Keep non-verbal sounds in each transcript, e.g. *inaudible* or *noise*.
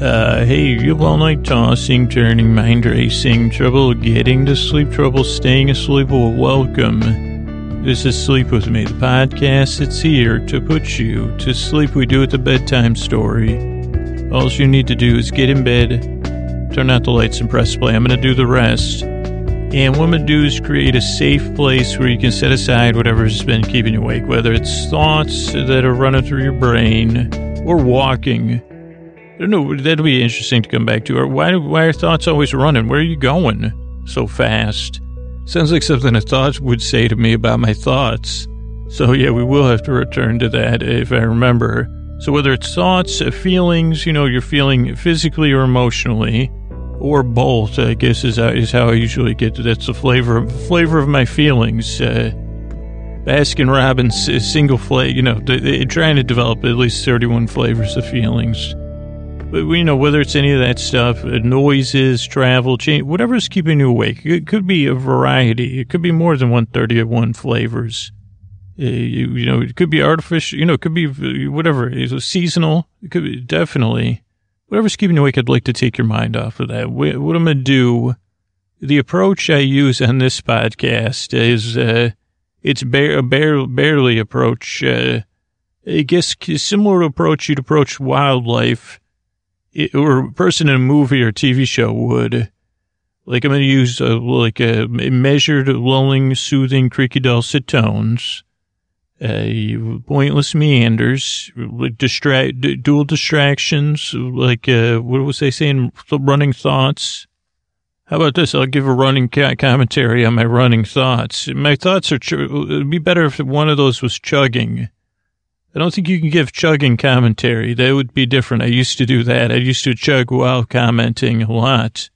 Uh, hey, you have all night tossing, turning, mind racing, trouble getting to sleep, trouble staying asleep? Well, welcome. This is Sleep With Me, the podcast It's here to put you to sleep. We do it the bedtime story. All you need to do is get in bed, turn out the lights, and press play. I'm going to do the rest. And what I'm going to do is create a safe place where you can set aside whatever's been keeping you awake, whether it's thoughts that are running through your brain or walking. Don't know, that'll be interesting to come back to. Or why, why are thoughts always running? Where are you going so fast? Sounds like something a thought would say to me about my thoughts. So yeah, we will have to return to that if I remember. So whether it's thoughts, uh, feelings, you know, you're feeling physically or emotionally, or both, I guess is how, is how I usually get to. That's the flavor flavor of my feelings. Uh, Baskin Robbins uh, single flavor, you know, they, are trying to develop at least 31 flavors of feelings. But, you know, whether it's any of that stuff, uh, noises, travel, change, whatever's keeping you awake, it could be a variety. It could be more than 131 flavors. Uh, you, you, know, it could be artificial, you know, it could be uh, whatever. It's seasonal. It could be definitely whatever's keeping you awake. I'd like to take your mind off of that. What, I'm to do, the approach I use on this podcast is, uh, it's bare, bare, barely approach, uh, I guess similar approach you'd approach wildlife or a person in a movie or TV show would. Like I'm going to use a, like a measured, lulling, soothing, creaky, dulcet tones, uh, pointless meanders, like distract, dual distractions, like uh, what was they saying? Running thoughts. How about this? I'll give a running commentary on my running thoughts. My thoughts are. Ch- it'd be better if one of those was chugging I don't think you can give chugging commentary. That would be different. I used to do that. I used to chug while commenting a lot.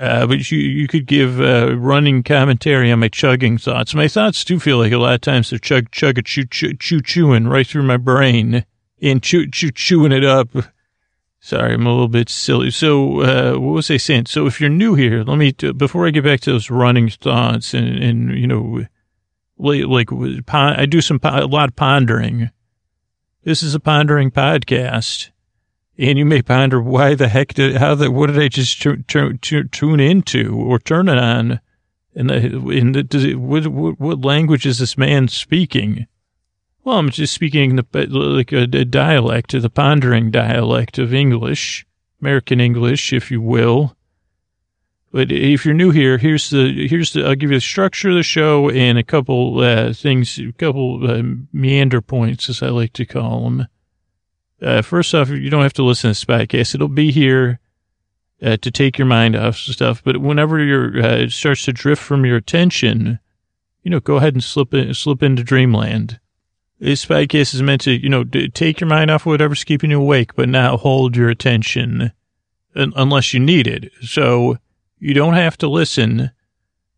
Uh, but you, you could give uh, running commentary on my chugging thoughts. My thoughts do feel like a lot of times they're chug, chug, a chew, chew, chew, chewing right through my brain and chew, chew, chewing it up. Sorry, I'm a little bit silly. So, uh, what was I saying? So, if you're new here, let me, before I get back to those running thoughts and, and you know, like, I do some, a lot of pondering this is a pondering podcast. And you may ponder why the heck did, how the, what did I just t- t- t- tune into or turn it on? And the, in the, does it, what, what, what, language is this man speaking? Well, I'm just speaking the, like a, a dialect, the pondering dialect of English, American English, if you will. But if you're new here, here's the here's the I'll give you the structure of the show and a couple uh, things, a couple uh, meander points, as I like to call them. Uh, first off, you don't have to listen to this podcast; it'll be here uh, to take your mind off stuff. But whenever you're uh, it starts to drift from your attention, you know, go ahead and slip in, slip into dreamland. This podcast is meant to, you know, take your mind off whatever's keeping you awake, but not hold your attention unless you need it. So you don't have to listen,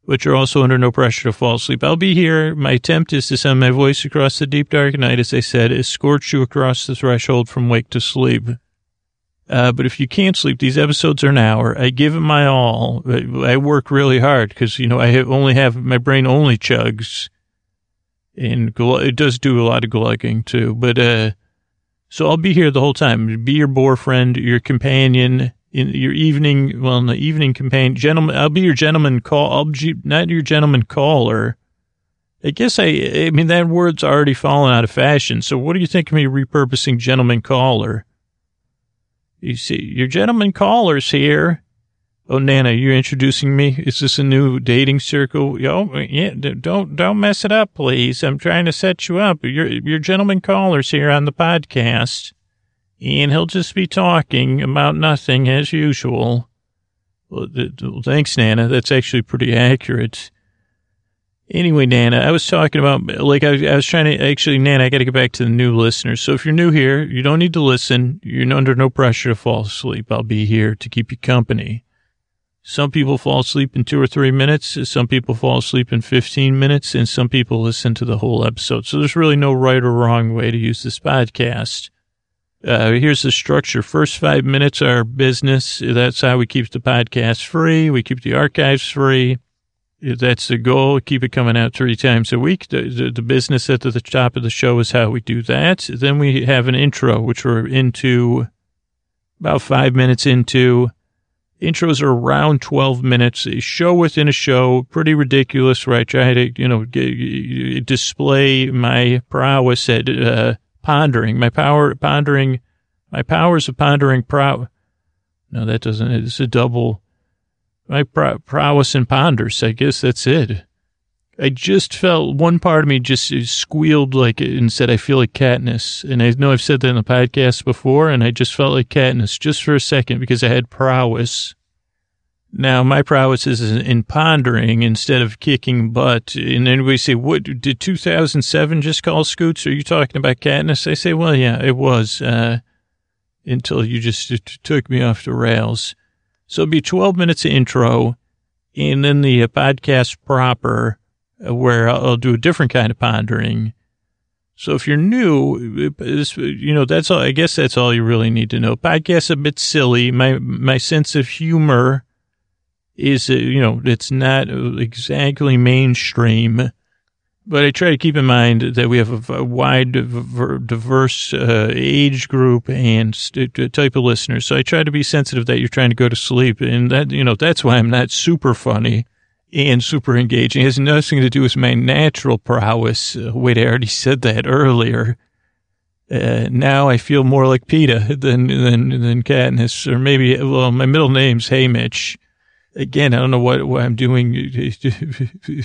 but you're also under no pressure to fall asleep. I'll be here. My attempt is to send my voice across the deep dark night, as I said, escort you across the threshold from wake to sleep. Uh, but if you can't sleep, these episodes are an hour. I give it my all. I work really hard because, you know, I have only have, my brain only chugs and it does do a lot of glugging too. But, uh, so I'll be here the whole time. Be your boyfriend, your companion, in your evening, well, in the evening companion, gentleman, I'll be your gentleman call, I'll be not your gentleman caller. I guess I, I mean, that word's already fallen out of fashion. So what do you think of me repurposing gentleman caller? You see, your gentleman caller's here. Oh, Nana, you're introducing me? Is this a new dating circle? Yo, yeah, don't, don't mess it up, please. I'm trying to set you up. Your, your gentleman caller's here on the podcast and he'll just be talking about nothing as usual. Well, thanks, Nana. That's actually pretty accurate. Anyway, Nana, I was talking about, like, I, I was trying to, actually, Nana, I got to get back to the new listeners. So if you're new here, you don't need to listen. You're under no pressure to fall asleep. I'll be here to keep you company. Some people fall asleep in two or three minutes. Some people fall asleep in 15 minutes and some people listen to the whole episode. So there's really no right or wrong way to use this podcast. Uh, here's the structure. First five minutes are business. That's how we keep the podcast free. We keep the archives free. That's the goal. Keep it coming out three times a week. The, the, the, business at the top of the show is how we do that. Then we have an intro, which we're into about five minutes into. Intros are around 12 minutes, a show within a show, pretty ridiculous where I try to, you know, g- display my prowess at, uh, pondering, my power, pondering, my powers of pondering prow. No, that doesn't, it's a double, my prow- prowess and ponders. I guess that's it. I just felt one part of me just squealed like and said, I feel like Katniss. And I know I've said that in the podcast before, and I just felt like Katniss just for a second because I had prowess. Now, my prowess is in pondering instead of kicking butt. And then we say, what, did 2007 just call Scoots? Are you talking about Katniss? I say, well, yeah, it was, uh, until you just took me off the rails. So it'll be 12 minutes of intro and then the podcast proper where I'll do a different kind of pondering. So if you're new, you know, that's all, I guess that's all you really need to know. Podcast's a bit silly. My, my sense of humor is, uh, you know, it's not exactly mainstream, but I try to keep in mind that we have a, wide, diverse uh, age group and type of listeners. So I try to be sensitive that you're trying to go to sleep. And that, you know, that's why I'm not super funny and super engaging. It has nothing to do with my natural prowess. Uh, wait, I already said that earlier. Uh, now I feel more like Peeta than, than, than Katniss, or maybe, well, my middle name's Haymitch. Again, I don't know what, what I'm doing. *laughs*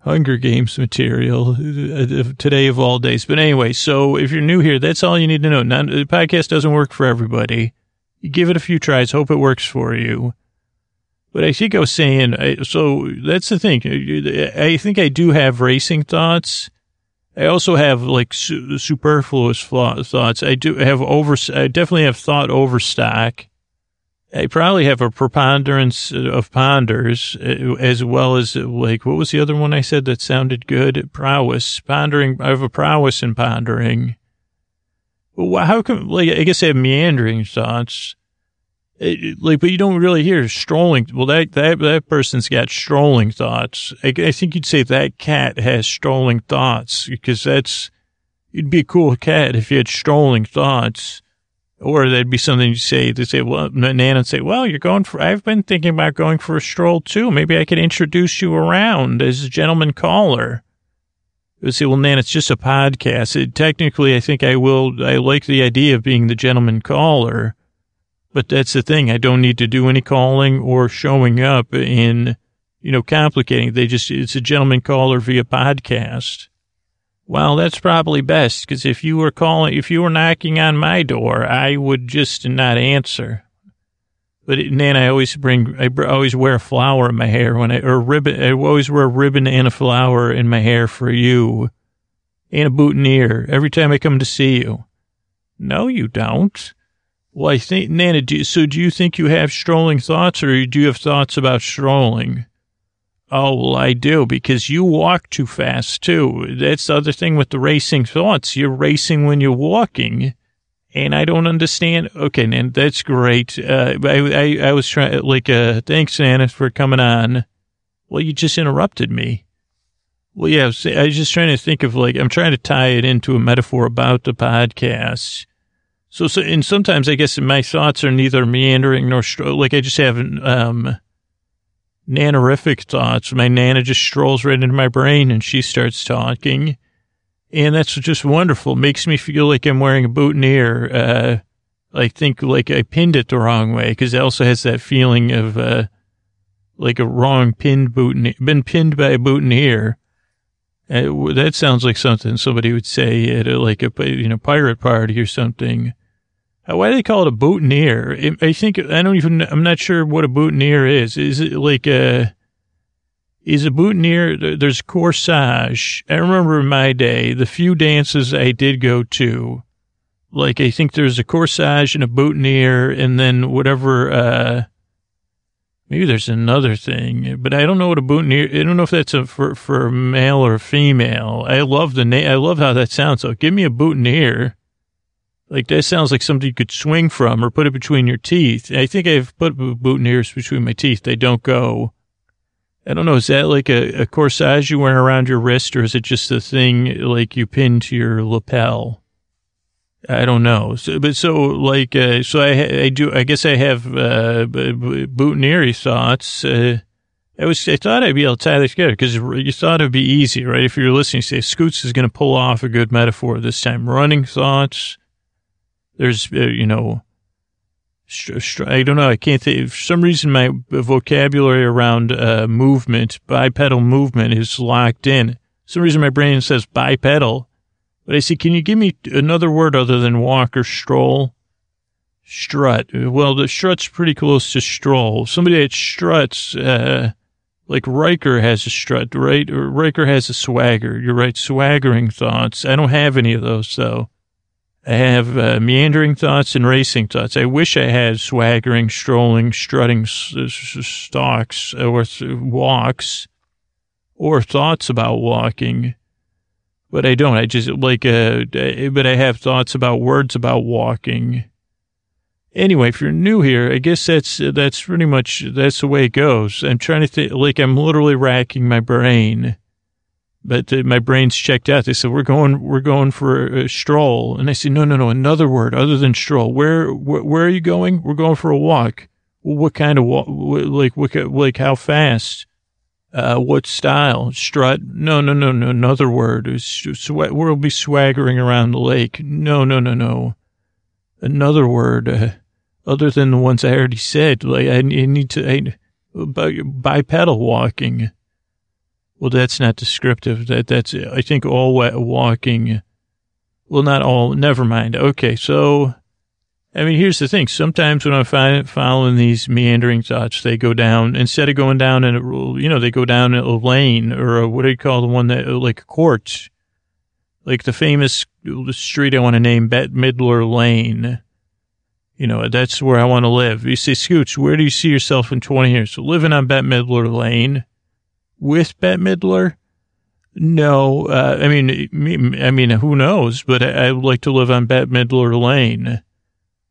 Hunger Games material uh, today of all days. But anyway, so if you're new here, that's all you need to know. Not, the podcast doesn't work for everybody. You give it a few tries, hope it works for you. But I think I was saying, so that's the thing. I think I do have racing thoughts. I also have like su- superfluous thoughts. I do have over, I definitely have thought overstock. I probably have a preponderance of ponders uh, as well as like, what was the other one I said that sounded good? Prowess, pondering. I have a prowess in pondering. How come, like, I guess I have meandering thoughts. It, like, but you don't really hear strolling. Well, that, that, that person's got strolling thoughts. I, I think you'd say that cat has strolling thoughts because that's, you'd be a cool cat if you had strolling thoughts. Or that'd be something you say, they say, well, Nan would say, well, you're going for, I've been thinking about going for a stroll too. Maybe I could introduce you around as a gentleman caller. They say, well, Nan, it's just a podcast. It, technically, I think I will, I like the idea of being the gentleman caller but that's the thing. I don't need to do any calling or showing up in, you know, complicating. They just, it's a gentleman caller via podcast. Well, that's probably best because if you were calling, if you were knocking on my door, I would just not answer. But it, I always bring, I always wear a flower in my hair when I, or ribbon, I always wear a ribbon and a flower in my hair for you and a boutonniere every time I come to see you. No, you don't. Well, I think, Nana, do, so do you think you have strolling thoughts or do you have thoughts about strolling? Oh, well, I do because you walk too fast too. That's the other thing with the racing thoughts. You're racing when you're walking. And I don't understand. Okay, Nan, that's great. Uh, I, I, I was trying, like, uh, thanks, Nana, for coming on. Well, you just interrupted me. Well, yeah, I was, I was just trying to think of like, I'm trying to tie it into a metaphor about the podcast. So, so, and sometimes I guess my thoughts are neither meandering nor, like I just have, um, nanorific thoughts. My nana just strolls right into my brain and she starts talking. And that's just wonderful. Makes me feel like I'm wearing a boutonniere. Uh, I think like I pinned it the wrong way because it also has that feeling of, uh, like a wrong pinned boutonniere, been pinned by a boutonniere. Uh, that sounds like something somebody would say at a, like a, you know, pirate party or something. Uh, why do they call it a boutonniere? I think, I don't even, I'm not sure what a boutonniere is. Is it like a, is a boutonniere, there's corsage. I remember in my day, the few dances I did go to, like I think there's a corsage and a boutonniere and then whatever, uh, maybe there's another thing, but I don't know what a boutonniere, I don't know if that's a, for, for male or female. I love the name, I love how that sounds. So give me a boutonniere. Like that sounds like something you could swing from or put it between your teeth. I think I've put boutonnieres between my teeth. They don't go. I don't know. Is that like a, a corsage you wear around your wrist or is it just a thing like you pin to your lapel? I don't know. So, but so like, uh, so I, I do, I guess I have, uh, thoughts. Uh, I was, I thought I'd be able to tie this together because you thought it'd be easy, right? If you're listening, say Scoots is going to pull off a good metaphor this time. Running thoughts. There's, uh, you know, I don't know. I can't think. For some reason, my vocabulary around uh, movement, bipedal movement, is locked in. For some reason, my brain says bipedal, but I say, can you give me another word other than walk or stroll? Strut. Well, the strut's pretty close to stroll. Somebody that struts, uh, like Riker has a strut, right? Riker has a swagger. You're right. Swaggering thoughts. I don't have any of those, though. I have uh, meandering thoughts and racing thoughts. I wish I had swaggering, strolling, strutting stalks or walks or thoughts about walking, but I don't. I just like, uh, but I have thoughts about words about walking. Anyway, if you're new here, I guess that's, that's pretty much, that's the way it goes. I'm trying to think, like, I'm literally racking my brain but uh, my brain's checked out. They said, we're going, we're going for a stroll. And I said, no, no, no, another word other than stroll. Where, wh- where are you going? We're going for a walk. What kind of walk? Like, what, like how fast? Uh, what style? Strut? No, no, no, no, another word. Sw- we'll be swaggering around the lake. No, no, no, no. Another word, uh, other than the ones I already said. Like, I, I need to, I, bipedal walking. Well, that's not descriptive. That that's I think all walking. Well, not all. Never mind. Okay, so I mean, here's the thing. Sometimes when I'm following these meandering thoughts, they go down instead of going down in a you know they go down a lane or a, what do you call the one that like a court, like the famous street I want to name Bette Midler Lane. You know, that's where I want to live. You say, Scoots, where do you see yourself in 20 years? So living on Bette Midler Lane with Bette Midler? No, uh, I mean, I mean, who knows? But I, I, would like to live on Bette Midler Lane.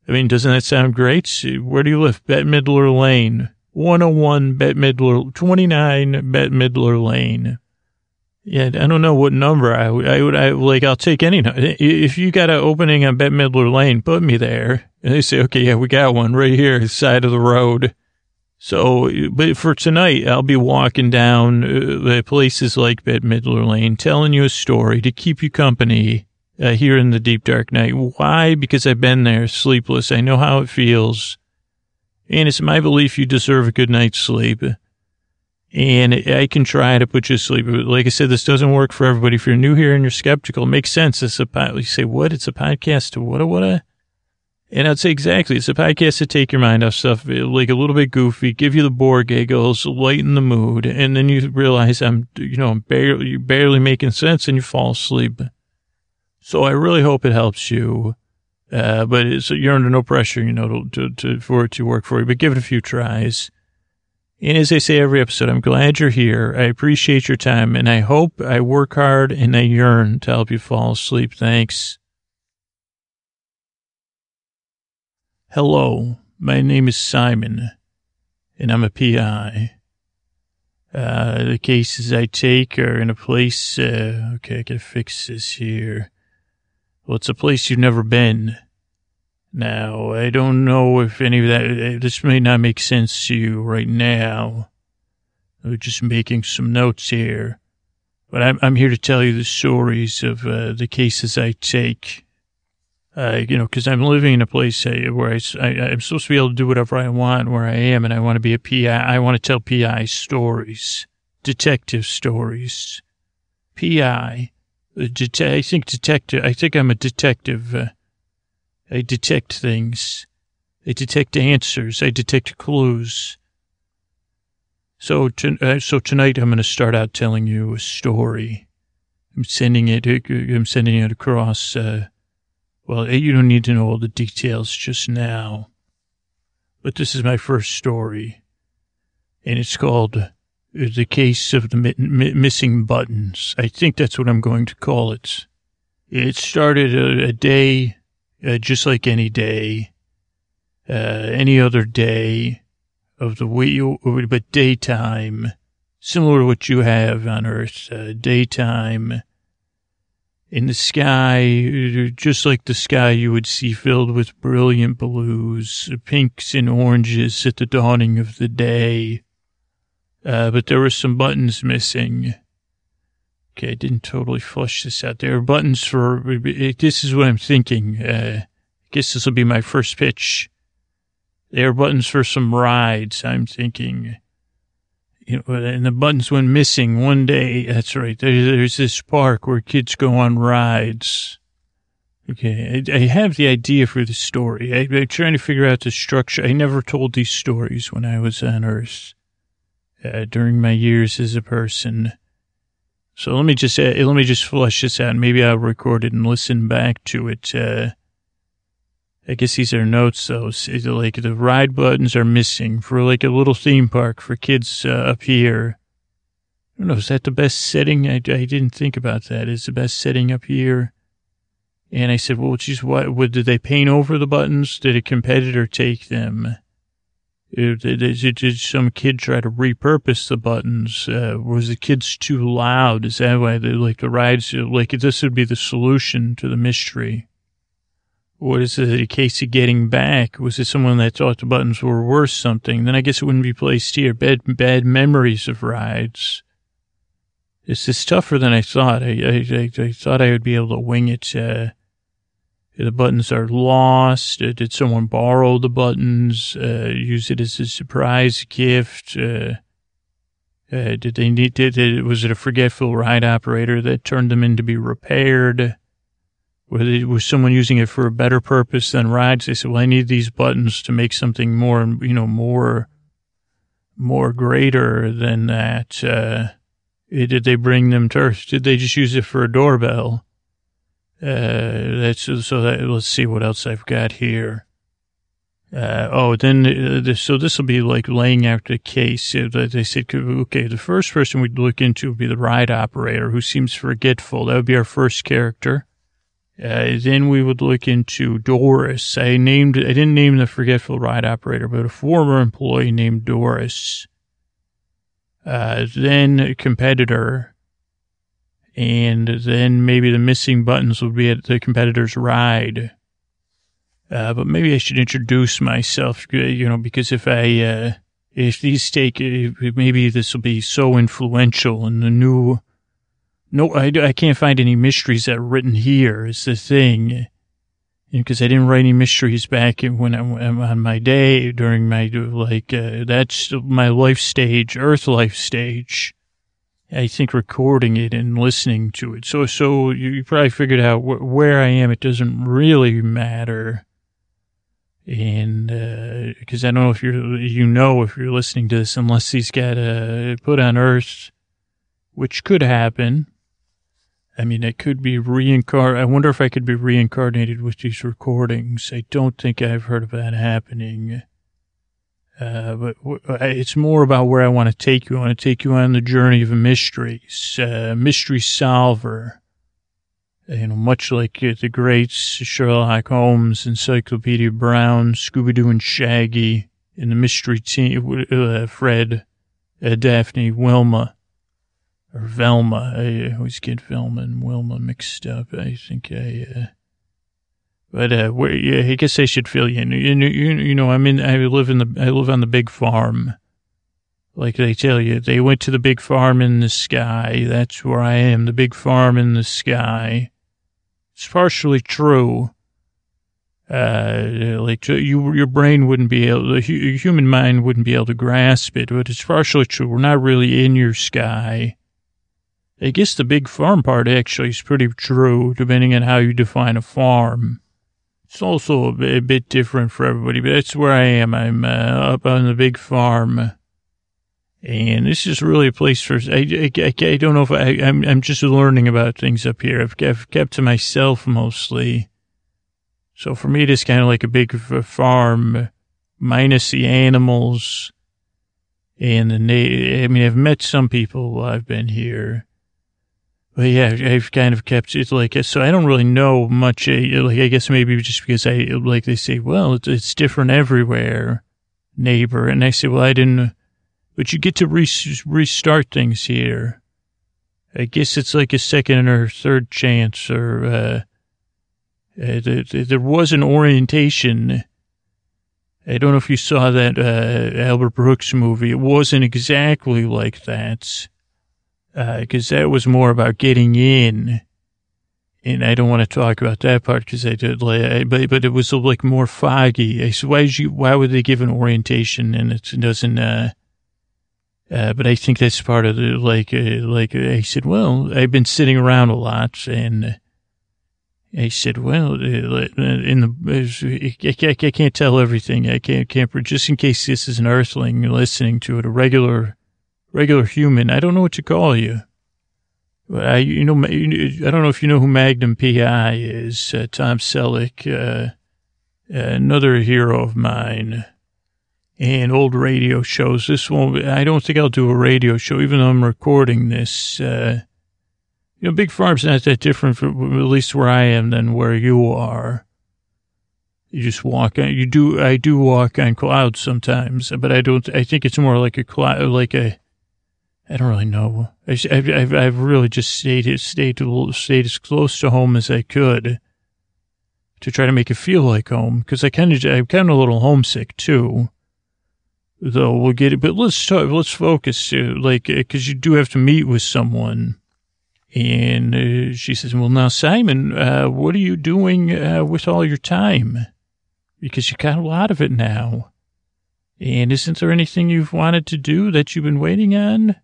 I mean, doesn't that sound great? Where do you live? Bette Midler Lane, 101 Bette Midler, 29 Bette Midler Lane. Yeah, I don't know what number I would, I would, I like, I'll take any, if you got an opening on Bette Midler Lane, put me there. And they say, okay, yeah, we got one right here, side of the road. So, but for tonight, I'll be walking down uh, places like Bette Midler Lane, telling you a story to keep you company uh, here in the deep dark night. Why? Because I've been there, sleepless. I know how it feels. And it's my belief you deserve a good night's sleep. And I can try to put you to sleep. But Like I said, this doesn't work for everybody. If you're new here and you're skeptical, it makes sense. It's a, you say, what? It's a podcast what, what, what? And I'd say exactly. It's a podcast to take your mind off stuff, like a little bit goofy, give you the bore giggles, lighten the mood, and then you realize I'm, you know, I'm barely, barely making sense, and you fall asleep. So I really hope it helps you. Uh, but it's, you're under no pressure, you know, to, to, for it to work for you, but give it a few tries. And as I say every episode, I'm glad you're here. I appreciate your time, and I hope I work hard and I yearn to help you fall asleep. Thanks. Hello, my name is Simon, and I'm a PI. Uh, the cases I take are in a place, uh, okay, I gotta fix this here. Well, it's a place you've never been. Now, I don't know if any of that, uh, this may not make sense to you right now. I'm just making some notes here. But I'm, I'm here to tell you the stories of uh, the cases I take uh, you know, because I'm living in a place uh, where I, I, am supposed to be able to do whatever I want where I am, and I want to be a PI. I want to tell PI stories, detective stories. PI, det- I think detective. I think I'm a detective. Uh, I detect things. I detect answers. I detect clues. So, to, uh, so tonight I'm going to start out telling you a story. I'm sending it. I'm sending it across. Uh, well, eh, you don't need to know all the details just now, but this is my first story, and it's called uh, The Case of the mi- mi- Missing Buttons. I think that's what I'm going to call it. It started a, a day, uh, just like any day, uh, any other day of the week, but daytime, similar to what you have on Earth, uh, daytime in the sky, just like the sky you would see filled with brilliant blues, pinks and oranges at the dawning of the day. Uh, but there were some buttons missing. Okay, I didn't totally flush this out. There are buttons for, this is what I'm thinking. Uh, I guess this will be my first pitch. There are buttons for some rides, I'm thinking you know, and the buttons went missing one day. That's right. There, there's this park where kids go on rides. Okay, I, I have the idea for the story. I, am trying to figure out the structure. I never told these stories when I was on Earth uh, during my years as a person. So let me just uh, let me just flush this out. Maybe I'll record it and listen back to it. Uh, I guess these are notes though. like the ride buttons are missing for like a little theme park for kids uh, up here. I don't know. Is that the best setting? I, I didn't think about that. Is the best setting up here? And I said, well, geez, what, did they paint over the buttons? Did a competitor take them? Did, did, did some kid try to repurpose the buttons? Uh, was the kids too loud? Is that why they like the rides? Like this would be the solution to the mystery. What is it a case of getting back? Was it someone that thought the buttons were worth something? Then I guess it wouldn't be placed here. Bad, bad memories of rides. This is tougher than I thought. I, I, I, I thought I would be able to wing it. Uh, the buttons are lost. Uh, did someone borrow the buttons? Uh, use it as a surprise gift? Uh, uh did they need? Did, did was it a forgetful ride operator that turned them in to be repaired? Was someone using it for a better purpose than rides? They said, well, I need these buttons to make something more, you know, more, more greater than that. Uh, did they bring them to Earth? Did they just use it for a doorbell? Uh, that's, so that, let's see what else I've got here. Uh, oh, then, uh, this, so this will be like laying out the case. They said, okay, the first person we'd look into would be the ride operator who seems forgetful. That would be our first character. Uh, then we would look into Doris. I named, I didn't name the forgetful ride operator, but a former employee named Doris. Uh, then a competitor. And then maybe the missing buttons would be at the competitor's ride. Uh, but maybe I should introduce myself, you know, because if I, uh, if these take, maybe this will be so influential in the new no, I, I can't find any mysteries that are written here is the thing. Because I didn't write any mysteries back when I'm on my day during my, like, uh, that's my life stage, earth life stage. I think recording it and listening to it. So, so you probably figured out wh- where I am. It doesn't really matter. And, uh, cause I don't know if you're, you know, if you're listening to this, unless he's got, uh, put on earth, which could happen. I mean, I could be reincarnated. I wonder if I could be reincarnated with these recordings. I don't think I've heard of that happening. Uh, but w- it's more about where I want to take you. I want to take you on the journey of mysteries, uh, mystery solver. You know, much like uh, the greats Sherlock Holmes, Encyclopedia Brown, Scooby Doo and Shaggy, and the mystery team, uh, Fred, uh, Daphne, Wilma or Velma. I always get Velma and Wilma mixed up. I think I, uh, but, uh, where, yeah, I guess I should fill you in. You, you, you know, I mean, I live in the, I live on the big farm. Like they tell you, they went to the big farm in the sky. That's where I am, the big farm in the sky. It's partially true. Uh, like you, your brain wouldn't be able, the human mind wouldn't be able to grasp it, but it's partially true. We're not really in your sky. I guess the big farm part actually is pretty true, depending on how you define a farm. It's also a bit different for everybody, but that's where I am. I'm uh, up on the big farm. And this is really a place for, I, I, I don't know if I, I'm, I'm just learning about things up here. I've, I've kept to myself mostly. So for me, it is kind of like a big farm minus the animals and the, I mean, I've met some people while I've been here well, yeah, I've kind of kept it like, so I don't really know much. Uh, like, I guess maybe just because I, like they say, well, it's, it's different everywhere, neighbor. And I say, well, I didn't, but you get to re- restart things here. I guess it's like a second or third chance, or uh, uh, there was an orientation. I don't know if you saw that uh, Albert Brooks movie. It wasn't exactly like that, because uh, that was more about getting in. And I don't want to talk about that part because I did, but but it was like more foggy. I said, why you, why would they give an orientation and it doesn't? Uh, uh, but I think that's part of the like uh, like I said. Well, I've been sitting around a lot and I said, well, uh, in the, I can't tell everything. I can't, can't, just in case this is an earthling listening to it, a regular, regular human. I don't know what to call you. I, you know, I don't know if you know who Magnum PI is, uh, Tom Selleck, uh, another hero of mine and old radio shows. This won't, I don't think I'll do a radio show, even though I'm recording this, uh, you know, big farm's not that different, from, at least where I am, than where you are. You just walk on, you do, I do walk on clouds sometimes, but I don't, I think it's more like a cloud, like a, I don't really know. I, have I've really just stayed, stayed, stayed as close to home as I could to try to make it feel like home. Cause I kind of, I'm kind of a little homesick too. Though we'll get it, but let's talk, let's focus, uh, like, uh, cause you do have to meet with someone and uh, she says, well, now, Simon, uh, what are you doing uh, with all your time? Because you got a lot of it now. And isn't there anything you've wanted to do that you've been waiting on?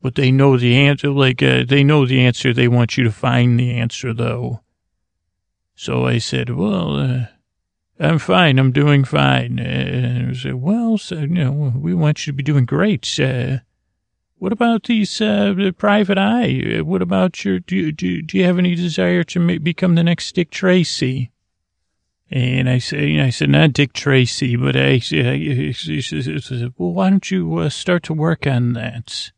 But they know the answer, like, uh, they know the answer. They want you to find the answer, though. So I said, well, uh, I'm fine. I'm doing fine. And I said, well, so, you know, we want you to be doing great. Uh, what about these uh, the private eye? What about your do you, do, do you have any desire to become the next Dick Tracy? And I say, I said, not Dick Tracy, but I, said, well, why don't you uh, start to work on that?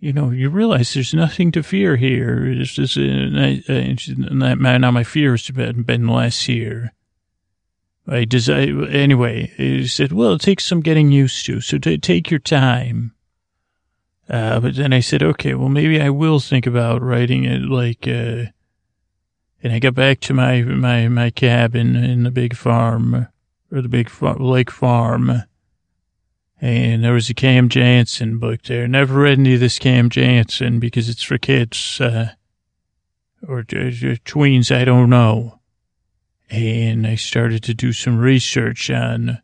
You know, you realize there's nothing to fear here. It's just, uh, uh, now my fear has been, been less here. I desire, anyway, he said, well, it takes some getting used to, so t- take your time. Uh, but then I said, okay, well, maybe I will think about writing it like, uh, and I got back to my, my, my cabin in the big farm or the big lake farm. And there was a Cam Jansen book there. Never read any of this Cam Jansen because it's for kids, uh, or, or tweens. I don't know. And I started to do some research on,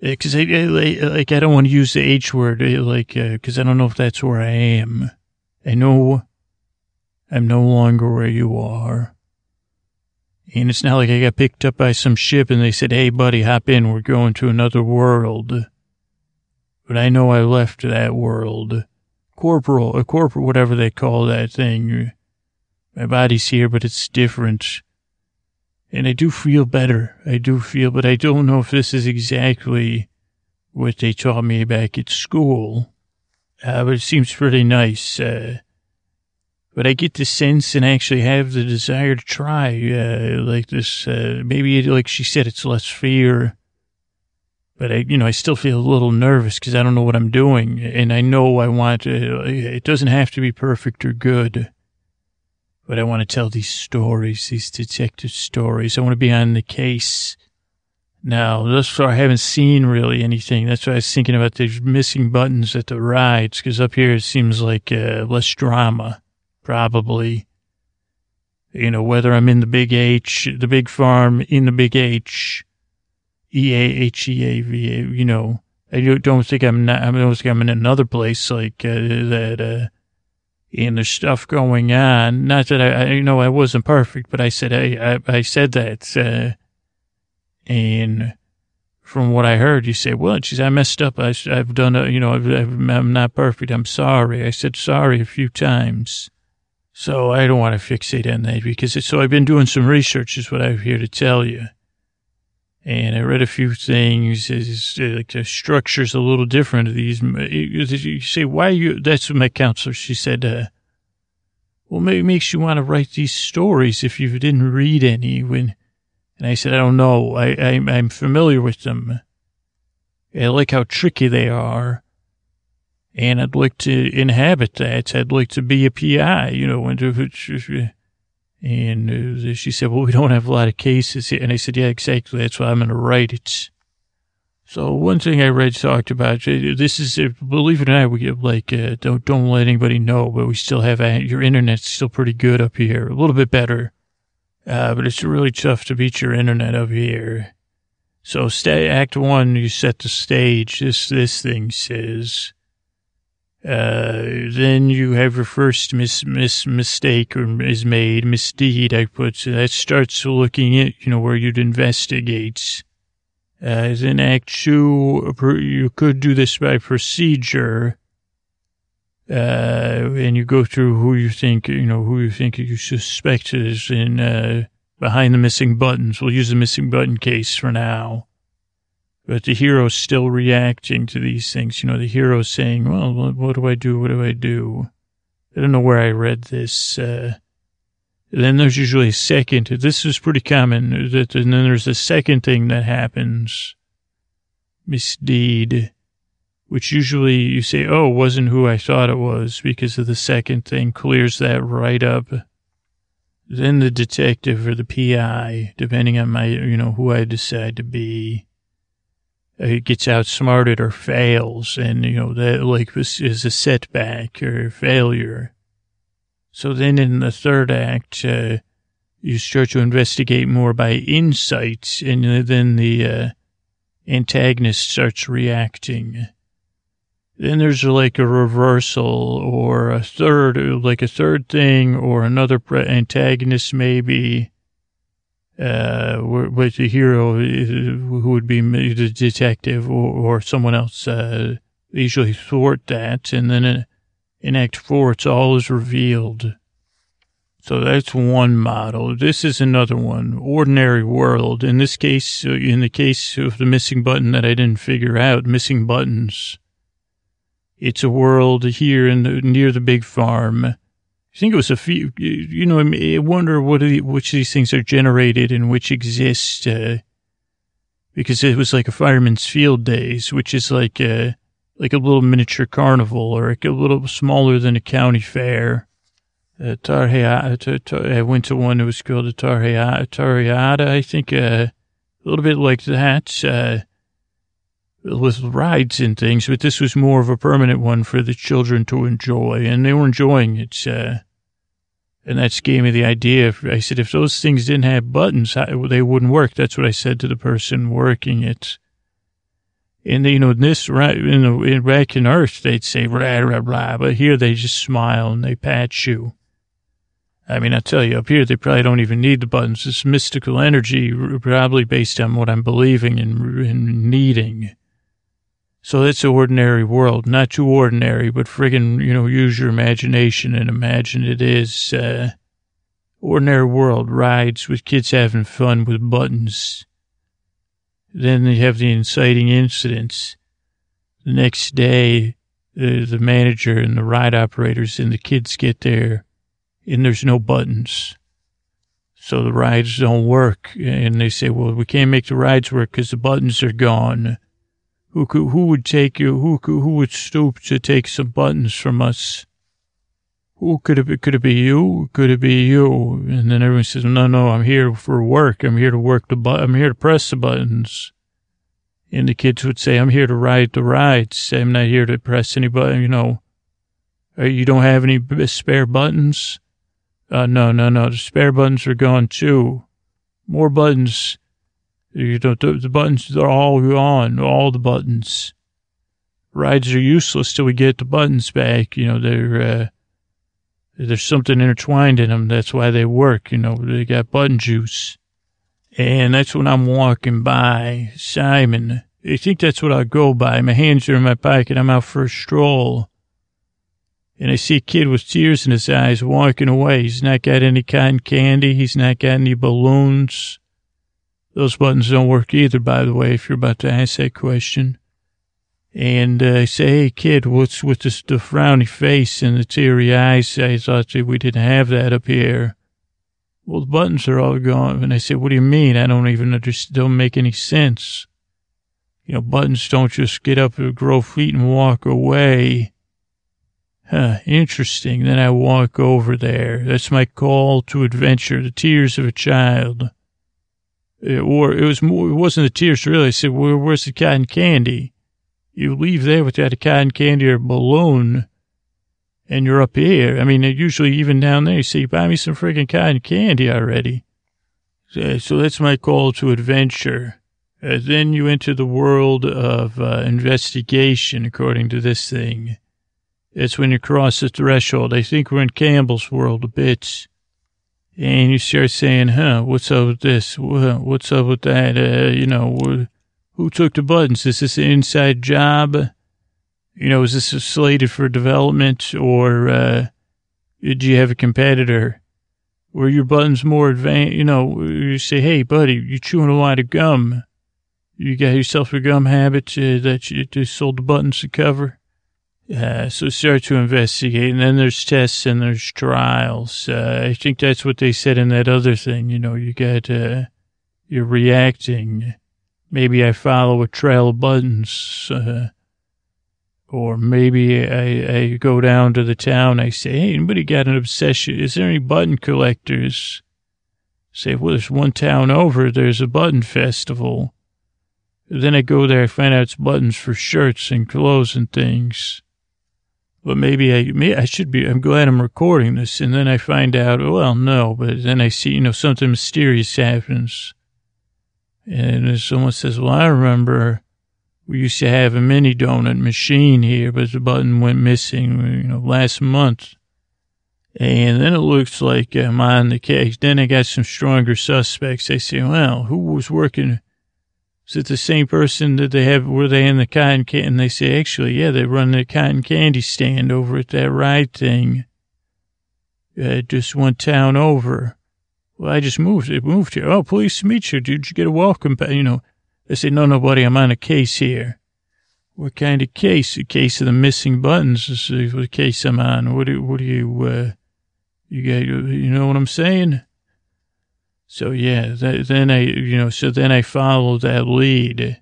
because I, I, like I don't want to use the H word, eh, like because uh, I don't know if that's where I am. I know I'm no longer where you are, and it's not like I got picked up by some ship and they said, "Hey, buddy, hop in. We're going to another world." But I know I left that world, corporal, a corporal, whatever they call that thing. My body's here, but it's different. And I do feel better. I do feel, but I don't know if this is exactly what they taught me back at school. Uh, but it seems pretty nice. Uh, but I get the sense and actually have the desire to try, uh, like this, uh, maybe like she said, it's less fear. But I, you know, I still feel a little nervous because I don't know what I'm doing. And I know I want to, it doesn't have to be perfect or good but I want to tell these stories, these detective stories. I want to be on the case. Now, thus far, I haven't seen really anything. That's why I was thinking about these missing buttons at the rides, because up here it seems like uh, less drama, probably. You know, whether I'm in the big H, the big farm, in the big H, E A H E A V A, you know, I don't think I'm not, I don't think I'm in another place like uh, that, uh, and there's stuff going on. Not that I, I you know, I wasn't perfect, but I said, I, I, I said that, uh, and from what I heard, you say, well, she said, I messed up. I, have done, a, you know, I've, I'm not perfect. I'm sorry. I said sorry a few times. So I don't want to fixate on that because it's, so I've been doing some research is what I'm here to tell you. And I read a few things. It's, like the structure's a little different. These you say, why you? That's what my counselor. She said, uh, "Well, maybe makes you want to write these stories if you didn't read any." When, and I said, "I don't know. I, I I'm familiar with them. I like how tricky they are." and I'd like to inhabit that. I'd like to be a PI, you know, and, and she said, well, we don't have a lot of cases. And I said, yeah, exactly. That's why I'm going to write it. So one thing I read talked about, uh, this is, uh, believe it or not, we get like, uh, don't, don't let anybody know, but we still have, your internet's still pretty good up here, a little bit better. Uh, but it's really tough to beat your internet up here. So stay, act one, you set the stage. This, this thing says, uh, then you have your first mis, mis, mistake or is made, misdeed, I put, so that starts looking at, you know, where you'd investigate. Uh, then act two, you could do this by procedure. Uh, and you go through who you think, you know, who you think you suspect is in, uh, behind the missing buttons. We'll use the missing button case for now. But the hero's still reacting to these things. You know, the hero's saying, well, what do I do? What do I do? I don't know where I read this. Uh, then there's usually a second. This is pretty common. And then there's a second thing that happens. Misdeed. Which usually you say, oh, wasn't who I thought it was because of the second thing clears that right up. Then the detective or the PI, depending on my, you know, who I decide to be gets outsmarted or fails, and you know that like this is a setback or failure. So then in the third act, uh, you start to investigate more by insight, and then the uh, antagonist starts reacting. Then there's like a reversal or a third, like a third thing or another antagonist maybe uh, with the hero who would be the detective or, or someone else, uh, usually thwart that. And then in Act Four, it's all is revealed. So that's one model. This is another one, ordinary world. In this case, uh, in the case of the missing button that I didn't figure out, missing buttons. It's a world here in the, near the big farm I think it was a few, you know, I wonder what the, which of these things are generated and which exist, uh, because it was like a fireman's field days, which is like a, like a little miniature carnival or like a little smaller than a county fair. Uh, I went to one that was called a Tarhiata, I think, uh, a little bit like that, uh, with rides and things, but this was more of a permanent one for the children to enjoy, and they were enjoying it. Uh, and that's gave me the idea. I said, if those things didn't have buttons, they wouldn't work. That's what I said to the person working it. And you know, this right in the in, back in Earth, they'd say blah blah blah, but here they just smile and they pat you. I mean, I tell you, up here they probably don't even need the buttons. It's mystical energy, probably based on what I'm believing and, and needing. So it's an ordinary world, not too ordinary, but friggin', you know, use your imagination and imagine it is, uh, ordinary world rides with kids having fun with buttons. Then they have the inciting incidents. The next day, the manager and the ride operators and the kids get there and there's no buttons. So the rides don't work. And they say, well, we can't make the rides work because the buttons are gone. Who could, who would take you? Who could, who would stoop to take some buttons from us? Who could it be? Could it be you? Could it be you? And then everyone says, no, no, I'm here for work. I'm here to work the but, I'm here to press the buttons. And the kids would say, I'm here to ride the rides. I'm not here to press any button, you know. Uh, you don't have any spare buttons? Uh, no, no, no. The spare buttons are gone too. More buttons. You the, the buttons are all on, all the buttons. Rides are useless till we get the buttons back. You know, they're, uh, there's something intertwined in them. That's why they work. You know, they got button juice. And that's when I'm walking by Simon. I think that's what I go by. My hands are in my pocket. I'm out for a stroll. And I see a kid with tears in his eyes walking away. He's not got any cotton candy. He's not got any balloons. Those buttons don't work either, by the way, if you're about to ask that question. And uh, I say, hey, kid, what's with this, the frowny face and the teary eyes? I thought we didn't have that up here. Well, the buttons are all gone. And I said, what do you mean? I don't even understand. Don't make any sense. You know, buttons don't just get up and grow feet and walk away. Huh, interesting. Then I walk over there. That's my call to adventure, the tears of a child. Or it was more, it wasn't the tears really. I said, Where, where's the cotton candy? You leave there without a cotton candy or balloon, and you're up here. I mean, usually even down there, you say, buy me some freaking cotton candy already. So that's my call to adventure. Uh, then you enter the world of uh, investigation, according to this thing. It's when you cross the threshold. I think we're in Campbell's world a bit. And you start saying, huh, what's up with this? What's up with that? Uh, you know, who took the buttons? Is this an inside job? You know, is this slated for development or, uh, did you have a competitor? Were your buttons more advanced? You know, you say, hey, buddy, you're chewing a lot of gum. You got yourself a gum habit uh, that you just sold the buttons to cover? Uh, so start to investigate, and then there's tests and there's trials. Uh, I think that's what they said in that other thing. You know, you got uh, you're reacting. Maybe I follow a trail of buttons, uh, or maybe I, I go down to the town. I say, hey, anybody got an obsession? Is there any button collectors? Say, well, there's one town over. There's a button festival. Then I go there. I find out it's buttons for shirts and clothes and things but maybe I, may, I should be, I'm glad I'm recording this. And then I find out, well, no, but then I see, you know, something mysterious happens. And someone says, well, I remember we used to have a mini donut machine here, but the button went missing, you know, last month. And then it looks like I'm on the case. Then I got some stronger suspects. They say, well, who was working? Is it the same person that they have, were they in the cotton can? And they say, actually, yeah, they run the cotton candy stand over at that ride thing. Uh, just one town over. Well, I just moved, it moved here. Oh, pleased to meet you. Did you get a welcome? You know, they say, no, nobody, I'm on a case here. What kind of case? A case of the missing buttons This is the case I'm on. What do, what do you, uh, you got, you know what I'm saying? So yeah, then I, you know, so then I follow that lead.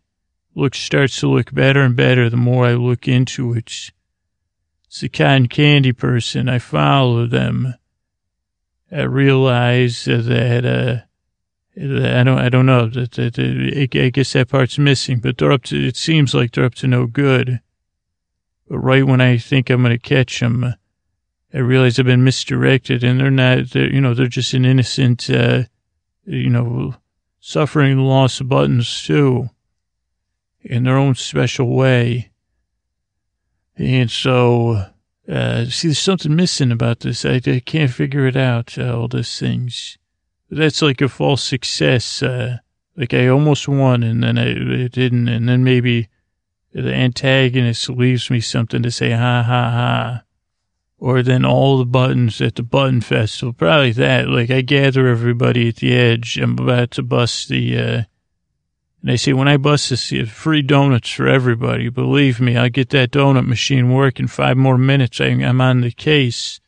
Look starts to look better and better the more I look into it. It's the cotton candy person. I follow them. I realize that, uh, I don't, I don't know that, that, that, I guess that part's missing, but they're up to, it seems like they're up to no good. But right when I think I'm going to catch them, I realize I've been misdirected and they're not, they're, you know, they're just an innocent, uh, you know, suffering the loss of buttons too, in their own special way. And so, uh, see, there's something missing about this. I, I can't figure it out, uh, all these things. That's like a false success. Uh, like I almost won and then I it didn't. And then maybe the antagonist leaves me something to say, ha, ha, ha or then all the buttons at the button festival. Probably that. Like I gather everybody at the edge. I'm about to bust the, uh, and they say, when I bust this, free donuts for everybody. Believe me, I'll get that donut machine working five more minutes. I'm on the case.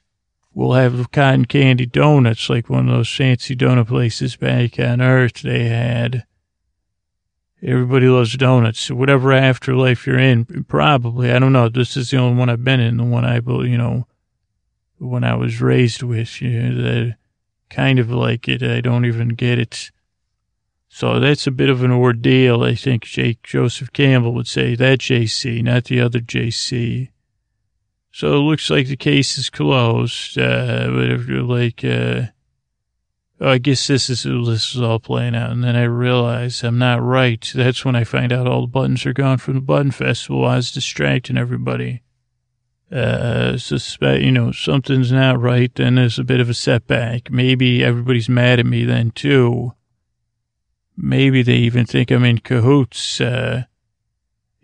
We'll have cotton candy donuts like one of those fancy donut places back on earth they had. Everybody loves donuts. Whatever afterlife you're in, probably. I don't know. This is the only one I've been in, the one I, you know, when I was raised with, you know, that kind of like it. I don't even get it. So that's a bit of an ordeal. I think Jake Joseph Campbell would say that JC, not the other JC. So it looks like the case is closed. Uh, but if you're like, uh, oh, I guess this is, this is all playing out. And then I realize I'm not right. That's when I find out all the buttons are gone from the button festival. I was distracting everybody uh, suspect, you know, something's not right, then there's a bit of a setback. Maybe everybody's mad at me then too. Maybe they even think I'm in cahoots, uh,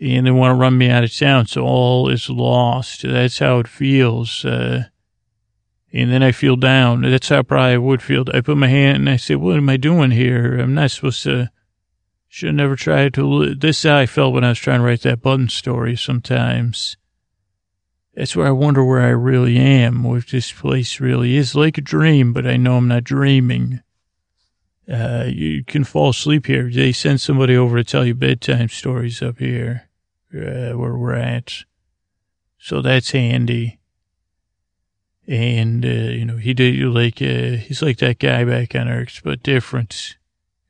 and they want to run me out of town. So all is lost. That's how it feels. Uh, and then I feel down. That's how probably I would feel. I put my hand and I say, what am I doing here? I'm not supposed to, should never tried to, this is how I felt when I was trying to write that button story sometimes that's where I wonder where I really am, what this place really is like a dream, but I know I'm not dreaming. Uh, you can fall asleep here. They send somebody over to tell you bedtime stories up here, uh, where we're at. So that's handy. And, uh, you know, he did like, uh, he's like that guy back on Earth, but different,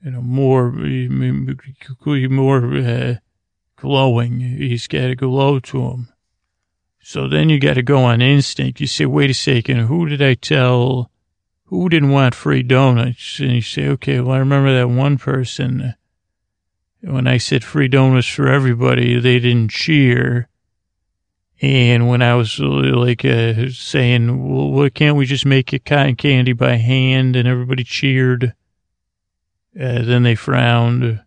you know, more, more, uh, glowing. He's got a glow to him. So then you got to go on instinct. You say, wait a second, who did I tell? Who didn't want free donuts? And you say, okay, well, I remember that one person. When I said free donuts for everybody, they didn't cheer. And when I was like uh, saying, well, why can't we just make it cotton candy by hand? And everybody cheered. Uh, then they frowned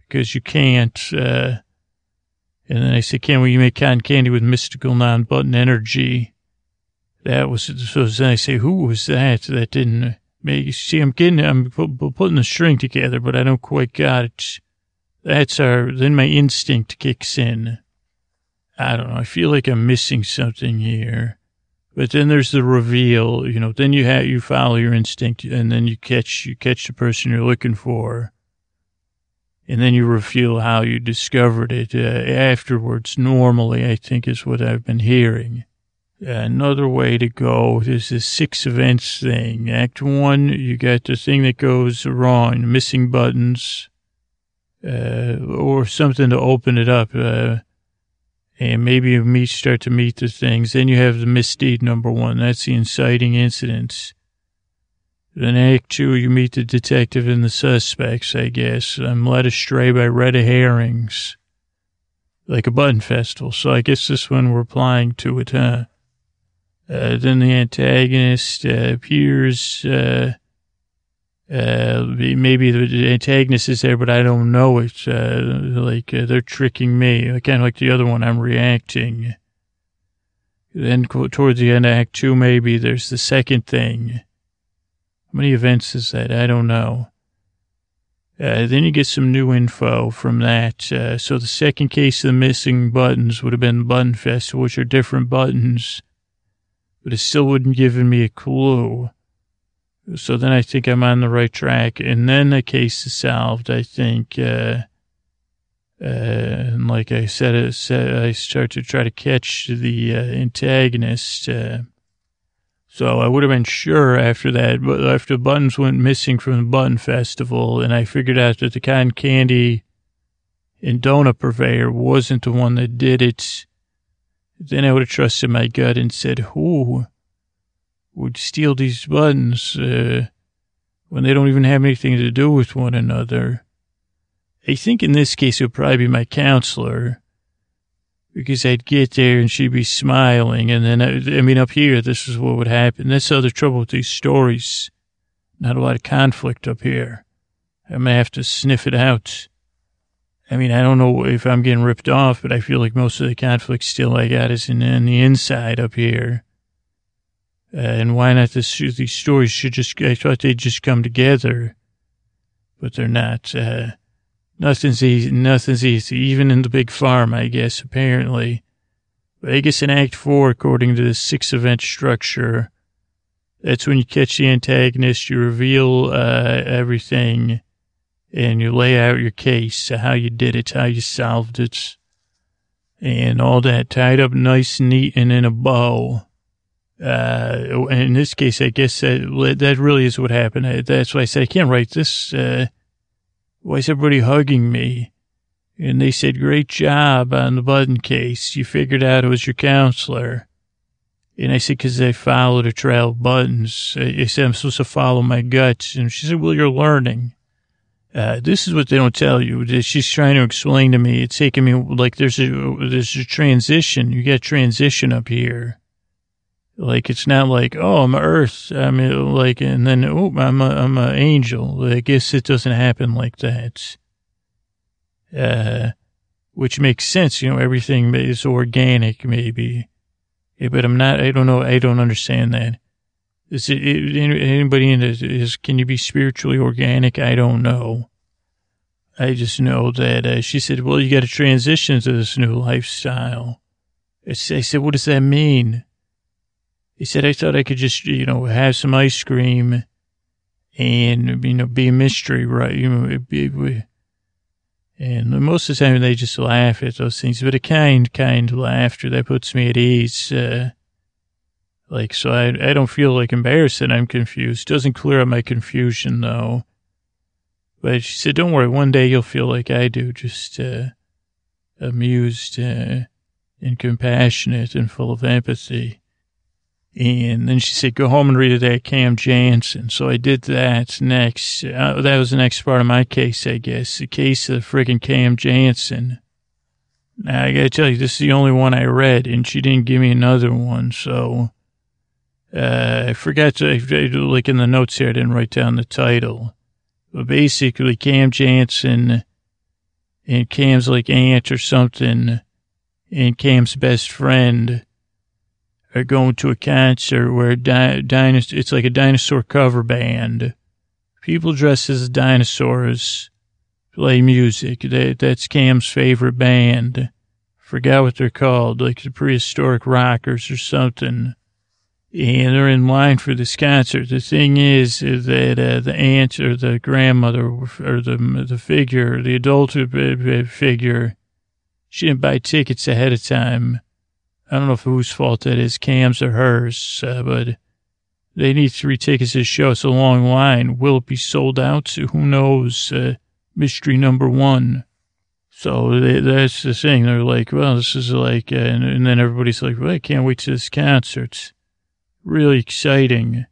because you can't. Uh, and then I said, can we make cotton candy with mystical non-button energy? That was, so then I say, who was that? That didn't make, see, I'm getting, I'm putting the string together, but I don't quite got it. That's our, then my instinct kicks in. I don't know. I feel like I'm missing something here. But then there's the reveal, you know, then you have, you follow your instinct and then you catch, you catch the person you're looking for. And then you reveal how you discovered it uh, afterwards. Normally, I think is what I've been hearing. Another way to go is the six events thing. Act one, you got the thing that goes wrong, missing buttons, uh, or something to open it up. Uh, and maybe you meet, start to meet the things. Then you have the misdeed number one. That's the inciting incidents. Then act two, you meet the detective and the suspects, I guess. I'm led astray by red herrings. Like a button festival. So I guess this one we're applying to it, huh? Uh, then the antagonist uh, appears, uh, uh, maybe the antagonist is there, but I don't know it. Uh, like uh, they're tricking me, kind of like the other one. I'm reacting. Then towards the end of Act Two, maybe there's the second thing. How many events is that? I don't know. Uh, then you get some new info from that. Uh, so the second case of the missing buttons would have been Button Fest, which are different buttons, but it still wouldn't give me a clue. So then I think I'm on the right track. And then the case is solved, I think. Uh, uh, and like I said, I start to try to catch the uh, antagonist. Uh, so I would have been sure after that, but after the buttons went missing from the Button Festival, and I figured out that the cotton candy and donut purveyor wasn't the one that did it, then I would have trusted my gut and said, who? would steal these buttons uh, when they don't even have anything to do with one another. I think in this case it would probably be my counselor because I'd get there and she'd be smiling. And then, I, I mean, up here, this is what would happen. That's the other trouble with these stories. Not a lot of conflict up here. I may have to sniff it out. I mean, I don't know if I'm getting ripped off, but I feel like most of the conflict still I got is in, in the inside up here. Uh, and why not this, these stories should just, I thought they'd just come together, but they're not. Uh, nothing's easy, nothing's easy, even in the big farm, I guess, apparently. Guess in Act 4, according to the six event structure, that's when you catch the antagonist, you reveal, uh, everything, and you lay out your case, how you did it, how you solved it, and all that tied up nice, neat, and in a bow uh, in this case, I guess that, that really is what happened. That's why I said I can't write this. Uh, why is everybody hugging me? And they said, great job on the button case. You figured out it was your counselor. And I said, cause I followed a trail of buttons. I said, I'm supposed to follow my guts. And she said, well, you're learning. Uh, this is what they don't tell you. She's trying to explain to me. It's taking me like there's a, there's a transition. You get transition up here. Like it's not like oh I'm Earth. I mean like and then oh I'm a I'm an angel. I guess it doesn't happen like that. Uh, which makes sense. You know everything is organic maybe, yeah, but I'm not. I don't know. I don't understand that. Is it, anybody in this is can you be spiritually organic? I don't know. I just know that uh, she said, well, you got to transition to this new lifestyle. I said, what does that mean? He said, I thought I could just, you know, have some ice cream and, you know, be a mystery, right? You know, and most of the time they just laugh at those things, but a kind, kind laughter that puts me at ease. Uh, Like, so I, I don't feel like embarrassed that I'm confused. Doesn't clear up my confusion though. But she said, don't worry, one day you'll feel like I do, just, uh, amused, uh, and compassionate and full of empathy. And then she said, go home and read that Cam Jansen. So I did that next. Uh, that was the next part of my case, I guess. The case of friggin' Cam Jansen. Now, I gotta tell you, this is the only one I read, and she didn't give me another one. So, uh, I forgot to, like in the notes here, I didn't write down the title. But basically, Cam Jansen and Cam's like aunt or something, and Cam's best friend are going to a concert where di- dinosaur, it's like a dinosaur cover band. People dressed as dinosaurs play music. That, that's Cam's favorite band. Forgot what they're called, like the prehistoric rockers or something. And they're in line for this concert. The thing is, is that uh, the aunt or the grandmother or the the figure, the adult figure, she didn't buy tickets ahead of time I don't know if whose fault that is, Cam's or hers, uh, but they need three tickets to the show. It's a long line. Will it be sold out? Who knows? Uh, mystery number one. So they, that's the thing. They're like, well, this is like, uh, and, and, then everybody's like, well, I can't wait to this concert. Really exciting.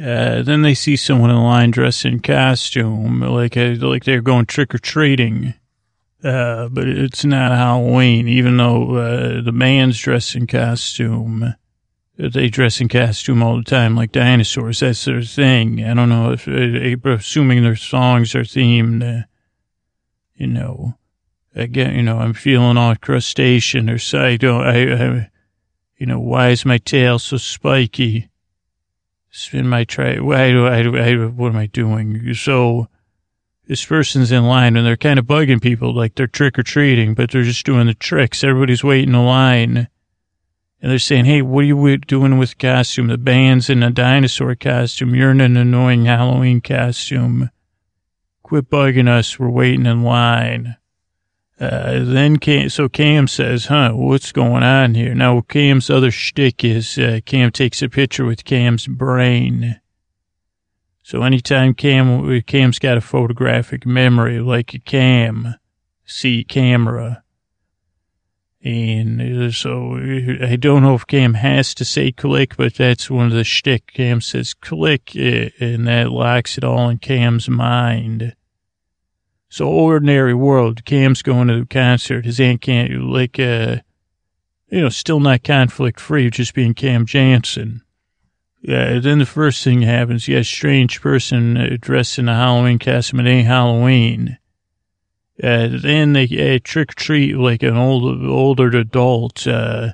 Uh, then they see someone in line dressed in costume, like, uh, like they're going trick or treating. Uh, but it's not Halloween, even though uh, the band's dressed in costume. They dress in costume all the time, like dinosaurs. That's their thing. I don't know if, uh, assuming their songs are themed, uh, you know, again, you know, I'm feeling all crustacean or so I I, you know, why is my tail so spiky? Spin my tray. Why do I, I, what am I doing? So, this person's in line and they're kind of bugging people like they're trick or treating, but they're just doing the tricks. Everybody's waiting in line and they're saying, Hey, what are you doing with costume? The band's in a dinosaur costume. You're in an annoying Halloween costume. Quit bugging us. We're waiting in line. Uh, then Cam, so Cam says, huh, what's going on here? Now, Cam's other shtick is, uh, Cam takes a picture with Cam's brain. So anytime Cam, Cam's got a photographic memory, like a cam, see camera. And uh, so I don't know if Cam has to say click, but that's one of the shtick. Cam says click, uh, and that locks it all in Cam's mind. So ordinary world, Cam's going to the concert. His aunt can't, like, uh, you know, still not conflict free, just being Cam Jansen. Yeah, then the first thing happens. You got a strange person uh, dressed in a Halloween costume. It ain't Halloween. Uh, then they uh, trick or treat like an old, older adult. Uh,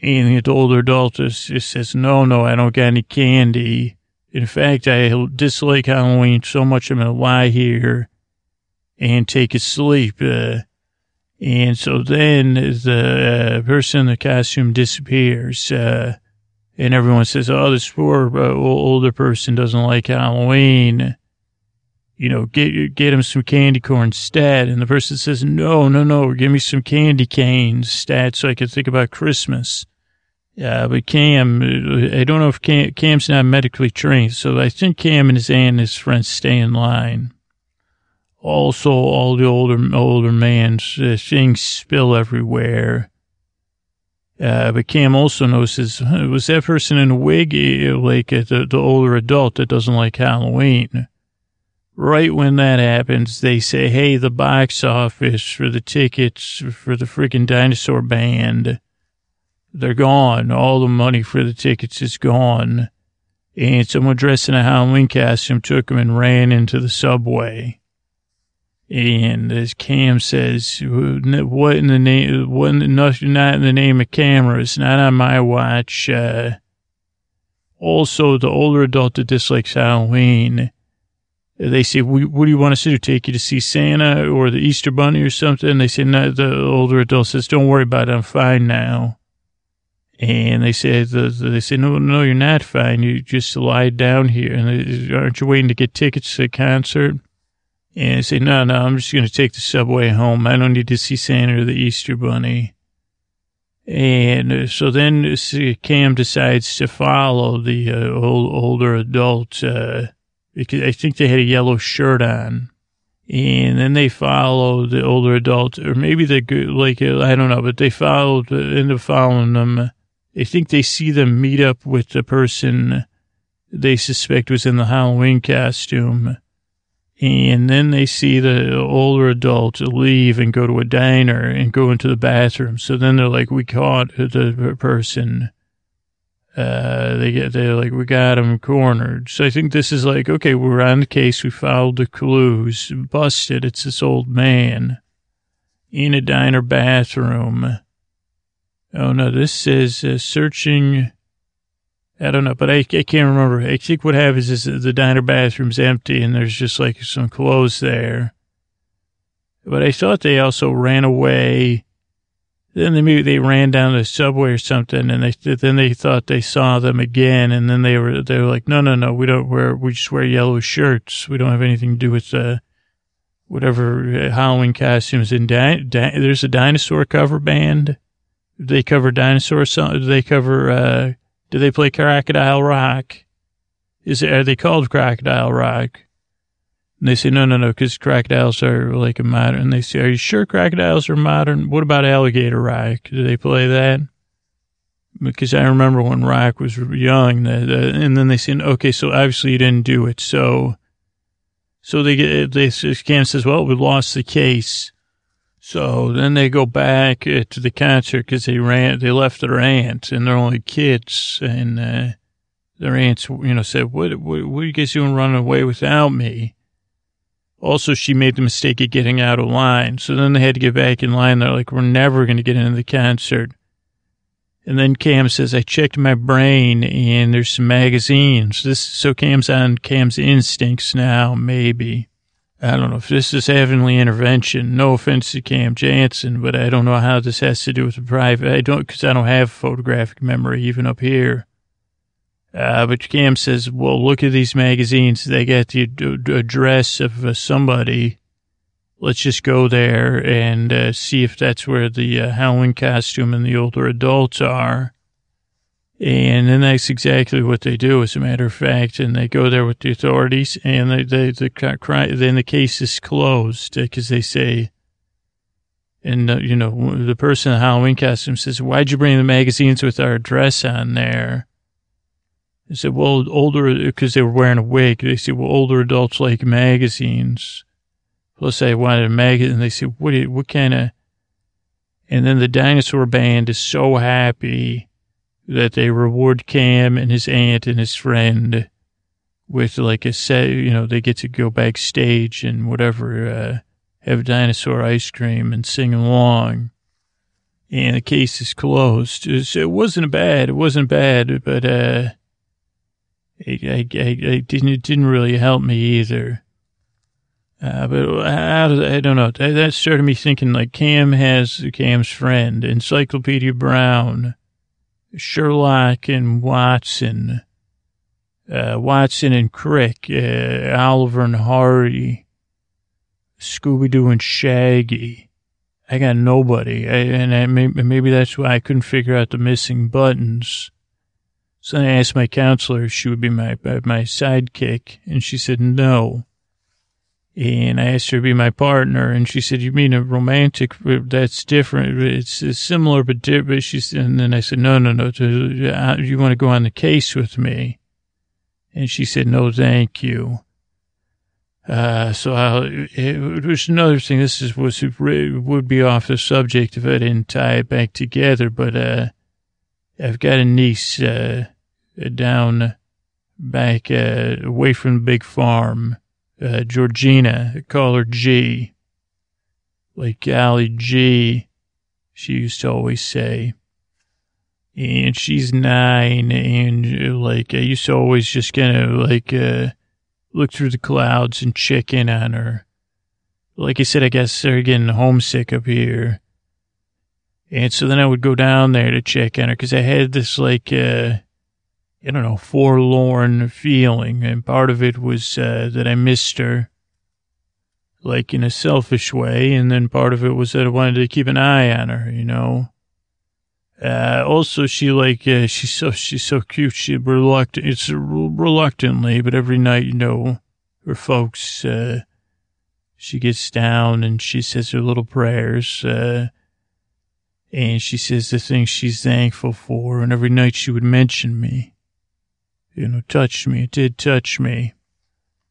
and the older adult just, says, no, no, I don't got any candy. In fact, I dislike Halloween so much I'm to lie here and take a sleep. Uh, and so then the uh, person in the costume disappears. Uh, and everyone says, "Oh, this poor uh, older person doesn't like Halloween." You know, get get him some candy corn instead. And the person says, "No, no, no, give me some candy canes instead, so I can think about Christmas." Yeah, but Cam, I don't know if Cam, Cam's not medically trained, so I think Cam and his aunt and his friends stay in line. Also, all the older older man's uh, things spill everywhere. Uh, but Cam also notices, was that person in a wig, eh, like uh, the, the older adult that doesn't like Halloween? Right when that happens, they say, hey, the box office for the tickets for the freaking dinosaur band, they're gone. All the money for the tickets is gone. And someone dressed in a Halloween costume took them and ran into the subway. And as Cam says, what in the name, what not, not in the name of cameras, not on my watch. Uh, also, the older adult that dislikes Halloween, they say, what do you want us to do? Take you to see Santa or the Easter Bunny or something? They say, no, the older adult says, don't worry about it. I'm fine now. And they say, they say, no, no, you're not fine. You just lie down here. And they, aren't you waiting to get tickets to the concert? And say, no, no, I'm just going to take the subway home. I don't need to see Santa or the Easter Bunny. And uh, so then uh, Cam decides to follow the uh, old, older adult, uh, because I think they had a yellow shirt on. And then they follow the older adult, or maybe they like, uh, I don't know, but they followed, end up following them. I think they see them meet up with the person they suspect was in the Halloween costume and then they see the older adult leave and go to a diner and go into the bathroom. So then they're like, we caught the person. Uh, they get, they're like, we got him cornered. So I think this is like, okay, we're on the case. We followed the clues, busted. It's this old man in a diner bathroom. Oh no, this says uh, searching I don't know, but I, I can't remember. I think what happens is the diner bathroom's empty and there's just like some clothes there. But I thought they also ran away. Then they maybe they ran down the subway or something, and they then they thought they saw them again, and then they were they were like, no, no, no, we don't wear we just wear yellow shirts. We don't have anything to do with uh, whatever uh, Halloween costumes. And di- di- there's a dinosaur cover band. They cover dinosaurs. They cover. Uh, do they play Crocodile Rock? Is it, are they called Crocodile Rock? And they say, no, no, no, because crocodiles are like a modern. And they say, are you sure crocodiles are modern? What about Alligator Rock? Do they play that? Because I remember when Rock was young, and then they said, okay, so obviously you didn't do it. So, so they get, they, Cam says, well, we lost the case. So then they go back uh, to the concert because they ran, they left their aunt and they're only kids. And, uh, their aunts, you know, said, what, what, what are you guys doing running away without me? Also, she made the mistake of getting out of line. So then they had to get back in line. They're like, we're never going to get into the concert. And then Cam says, I checked my brain and there's some magazines. This, so Cam's on Cam's instincts now, maybe. I don't know if this is heavenly intervention. No offense to Cam Jansen, but I don't know how this has to do with the private. I don't, because I don't have photographic memory even up here. Uh, but Cam says, well, look at these magazines. They got the address of uh, somebody. Let's just go there and uh, see if that's where the uh, Halloween costume and the older adults are. And then that's exactly what they do, as a matter of fact. And they go there with the authorities, and they, they the then the case is closed because they say, and uh, you know, the person in the Halloween costume says, "Why'd you bring the magazines with our address on there?" They said, "Well, older because they were wearing a wig." They said, "Well, older adults like magazines." Plus, I wanted a magazine. They said, "What? What kind of?" And then the dinosaur band is so happy that they reward Cam and his aunt and his friend with like a set, you know, they get to go backstage and whatever, uh, have dinosaur ice cream and sing along. And the case is closed. It wasn't bad. It wasn't bad, but, uh, it, I, I, I didn't, it didn't really help me either. Uh, but I, I don't know. That started me thinking like Cam has Cam's friend, Encyclopedia Brown Sherlock and Watson, uh, Watson and Crick, uh, Oliver and Hardy, Scooby Doo and Shaggy. I got nobody, I, and I, maybe, maybe that's why I couldn't figure out the missing buttons. So I asked my counselor if she would be my my sidekick, and she said no. And I asked her to be my partner, and she said, "You mean a romantic? That's different. It's, similar but different." She said, and then I said, "No, no, no. Uh, you want to go on the case with me?" And she said, "No, thank you." Uh, so I'll, it was another thing. This is was would be off the subject if I didn't tie it back together. But uh, I've got a niece uh, down back uh, away from the big farm uh, Georgina, call her G. Like Golly G, she used to always say. And she's nine, and like I used to always just kind of like uh, look through the clouds and check in on her. Like I said, I guess they're getting homesick up here. And so then I would go down there to check on her because I had this like, uh, I don't know, forlorn feeling. And part of it was uh, that I missed her, like in a selfish way. And then part of it was that I wanted to keep an eye on her, you know. Uh, also, she like uh, she's so she's so cute. She reluctant. It's reluctantly, but every night, you know, her folks. Uh, she gets down and she says her little prayers. Uh, and she says the things she's thankful for. And every night she would mention me. You know, touch me. It did touch me.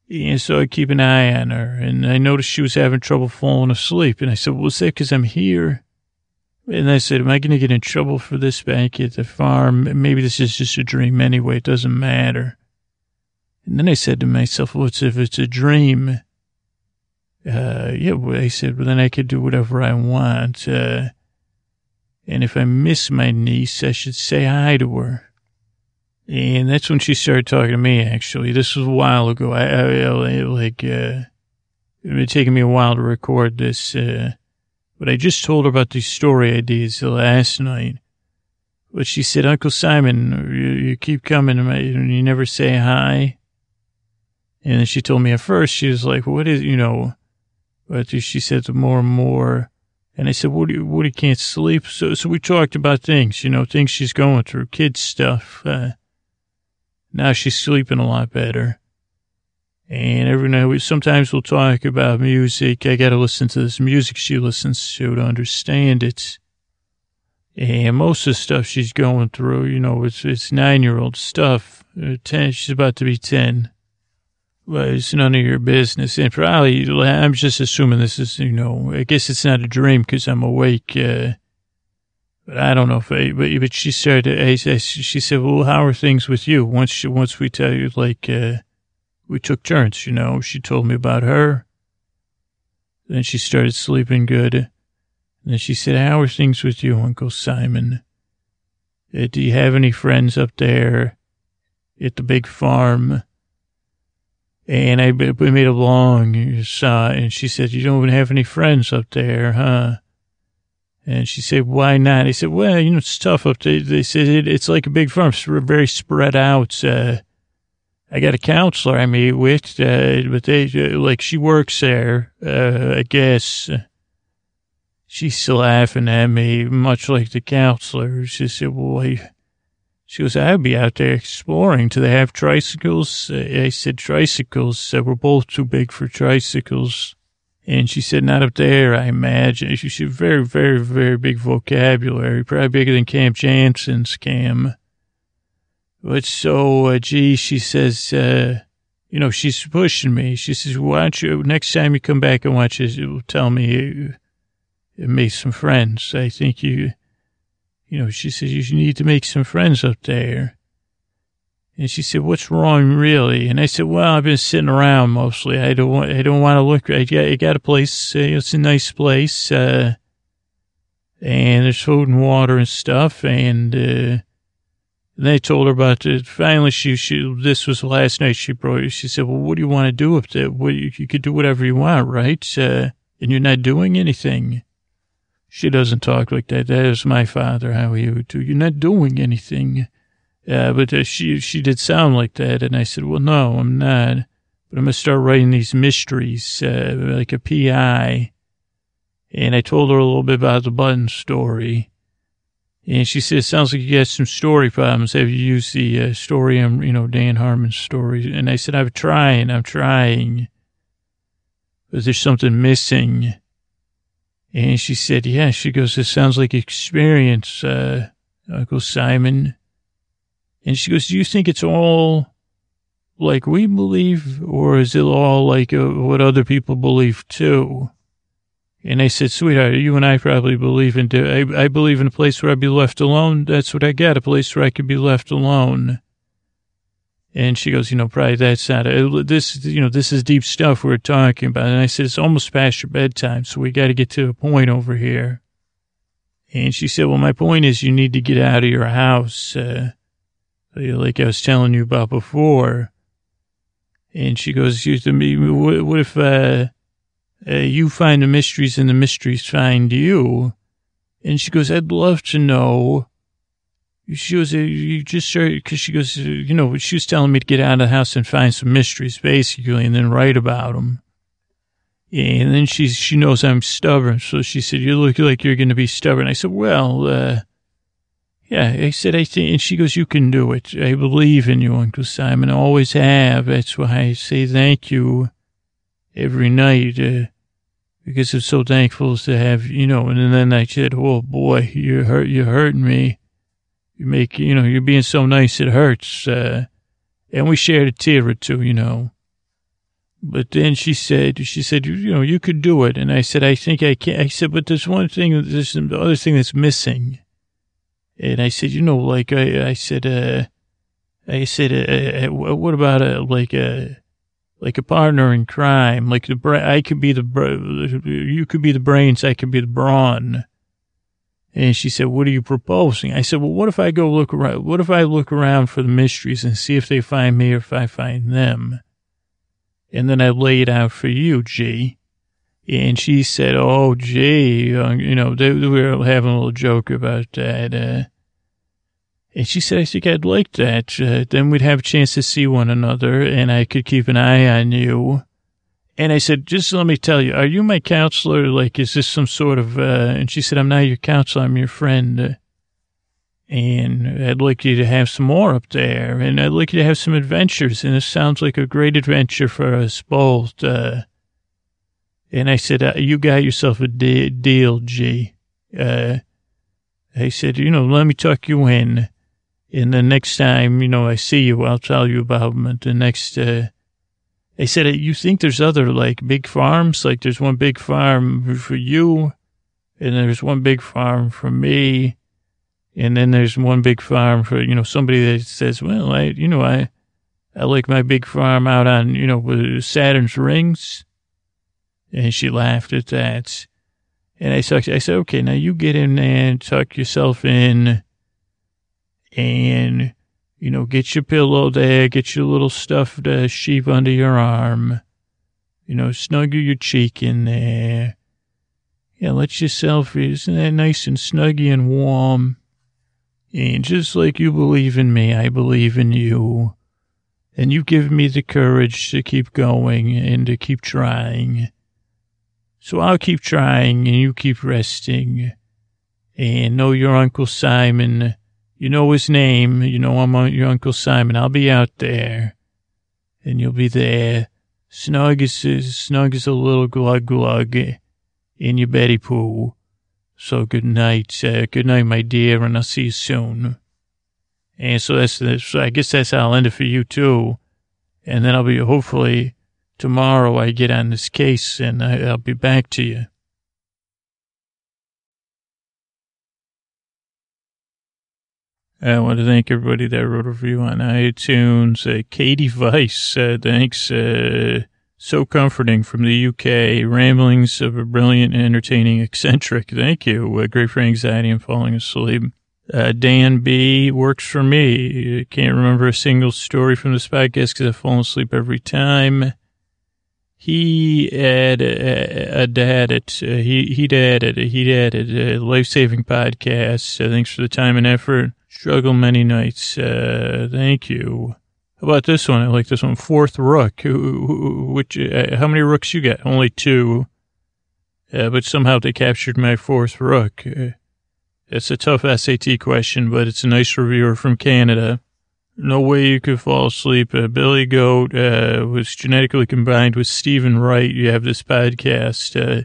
And so I keep an eye on her. And I noticed she was having trouble falling asleep. And I said, well, is that because I'm here? And I said, am I going to get in trouble for this back at the farm? Maybe this is just a dream anyway. It doesn't matter. And then I said to myself, what's if it's a dream? Uh, yeah, well, I said, well, then I could do whatever I want. Uh, and if I miss my niece, I should say hi to her. And that's when she started talking to me, actually. This was a while ago. I, I, I like, uh, it taken me a while to record this, uh, but I just told her about these story ideas last night. But she said, Uncle Simon, you, you keep coming and you never say hi. And then she told me at first, she was like, what is, you know, but she said more and more. And I said, Woody, Woody can't sleep. So, so we talked about things, you know, things she's going through, kids stuff. Uh, now she's sleeping a lot better. And every night, we, sometimes we'll talk about music. I got to listen to this music she listens to to understand it. And most of the stuff she's going through, you know, it's, it's nine year old stuff. Uh, 10, she's about to be 10. Well, it's none of your business. And probably, I'm just assuming this is, you know, I guess it's not a dream because I'm awake. Uh, but I don't know if I, but, but she said, I, she said, well, how are things with you? Once she, once we tell you, like, uh, we took turns, you know, she told me about her. Then she started sleeping good. And then she said, how are things with you, Uncle Simon? Uh, do you have any friends up there at the big farm? And I we made a long saw, and she said, "You don't even have any friends up there, huh?" And she said, "Why not?" I said, "Well, you know, it's tough up there." They said it, it's like a big farm, it's very spread out. Uh, I got a counselor I meet with, uh, but they uh, like she works there. Uh, I guess she's laughing at me, much like the counselor. She said, "Well." I, she goes, I'd be out there exploring. Do they have tricycles? I said, tricycles. Uh, we're both too big for tricycles. And she said, not up there, I imagine. She said, very, very, very big vocabulary, probably bigger than Cam Jansen's Cam. But so, uh, gee, she says, uh, you know, she's pushing me. She says, why don't you, next time you come back and watch this, you'll tell me, uh, make some friends. I think you, you know, she says, you need to make some friends up there. And she said, what's wrong really? And I said, well, I've been sitting around mostly. I don't want, I don't want to look, I got, I got a place, uh, it's a nice place, uh, and there's food and water and stuff. And, uh, they told her about it. Finally, she, she, this was last night. She brought, she said, well, what do you want to do there? What, you, you could do whatever you want, right? Uh, and you're not doing anything. She doesn't talk like that. That is my father, how he would do. You're not doing anything. Uh, but uh, she, she did sound like that. And I said, well, no, I'm not. But I'm to start writing these mysteries, uh, like a PI. And I told her a little bit about the button story. And she said, sounds like you got some story problems. Have you used the uh, story, um, you know, Dan Harmon's story? And I said, I'm trying, I'm trying. But there's something missing. And she said, yeah, she goes, it sounds like experience, uh, Uncle Simon. And she goes, do you think it's all like we believe or is it all like uh, what other people believe too? And I said, sweetheart, you and I probably believe in, I, I believe in a place where I'd be left alone. That's what I got, a place where I could be left alone. And she goes, you know, probably that's not a, this, you know, this is deep stuff we're talking about. And I said, it's almost past your bedtime, so we got to get to a point over here. And she said, well, my point is you need to get out of your house, uh, like I was telling you about before. And she goes, you to me, what, what if, uh, uh, you find the mysteries and the mysteries find you? And she goes, I'd love to know she goes, you just started, because she goes, you know, she was telling me to get out of the house and find some mysteries, basically, and then write about them. And then she, she knows I'm stubborn. So she said, you look like you're going to be stubborn. I said, well, uh, Yeah, I said, I think, and she goes, you can do it. I believe in you, Uncle Simon. I always have. That's why I say thank you every night, uh, because I'm so thankful to have, you know, and then I said, oh boy, you hurt, you're hurting me. You make, you know, you're being so nice, it hurts. Uh, and we shared a tear or two, you know. But then she said, she said, you, know, you could do it. And I said, I think I can. I said, but there's one thing, there's the other thing that's missing. And I said, you know, like I, I said, uh, I said, uh, uh what about a, like a, like a partner in crime? Like the, bra- I could be the, bra- you could be the brains, I could be the brawn. And she said, what are you proposing? I said, well, what if I go look around? What if I look around for the mysteries and see if they find me or if I find them? And then I lay it out for you, G. And she said, oh, G, uh, you know, they, we were having a little joke about that. Uh, and she said, I think I'd like that. Uh, then we'd have a chance to see one another and I could keep an eye on you. And I said, just let me tell you, are you my counselor? Like, is this some sort of, uh, and she said, I'm not your counselor. I'm your friend. And I'd like you to have some more up there. And I'd like you to have some adventures. And this sounds like a great adventure for us both. Uh, and I said, uh, you got yourself a de- deal, G. Uh, I said, you know, let me tuck you in. And the next time, you know, I see you, I'll tell you about the next, uh, they said, you think there's other like big farms? Like there's one big farm for you and there's one big farm for me. And then there's one big farm for, you know, somebody that says, well, I, you know, I, I like my big farm out on, you know, Saturn's rings. And she laughed at that. And I, said, I said, okay, now you get in there and tuck yourself in and you know, get your pillow there, get your little stuffed uh, sheep under your arm, you know, snuggle your cheek in there. Yeah, let yourself, isn't that nice and snuggy and warm? And just like you believe in me, I believe in you. And you give me the courage to keep going and to keep trying. So I'll keep trying and you keep resting. And know your Uncle Simon you know his name. You know I'm your Uncle Simon. I'll be out there. And you'll be there. Snug as, snug as a little glug glug in your Betty Pooh. So good night. Uh, good night, my dear, and I'll see you soon. And so that's, so I guess that's how I'll end it for you too. And then I'll be, hopefully, tomorrow I get on this case and I, I'll be back to you. I want to thank everybody that wrote a review on iTunes. Uh, Katie Weiss, uh, thanks. Uh, so comforting from the UK. Ramblings of a brilliant, entertaining *laughs* eccentric. Thank you. Uh, great for anxiety and falling asleep. Uh, Dan B works for me. Can't remember a single story from this podcast because I've fallen asleep every time. He had a, dad at uh, he he'd added he'd added a life saving podcast. thanks for the time and effort. Struggle many nights. Uh, thank you. How about this one? I like this one. Fourth rook. Which, uh, how many rooks you get? Only two. Uh, but somehow they captured my fourth rook. Uh, it's a tough SAT question, but it's a nice reviewer from Canada. No way you could fall asleep. Uh, Billy Goat uh, was genetically combined with Steven Wright. You have this podcast. Uh,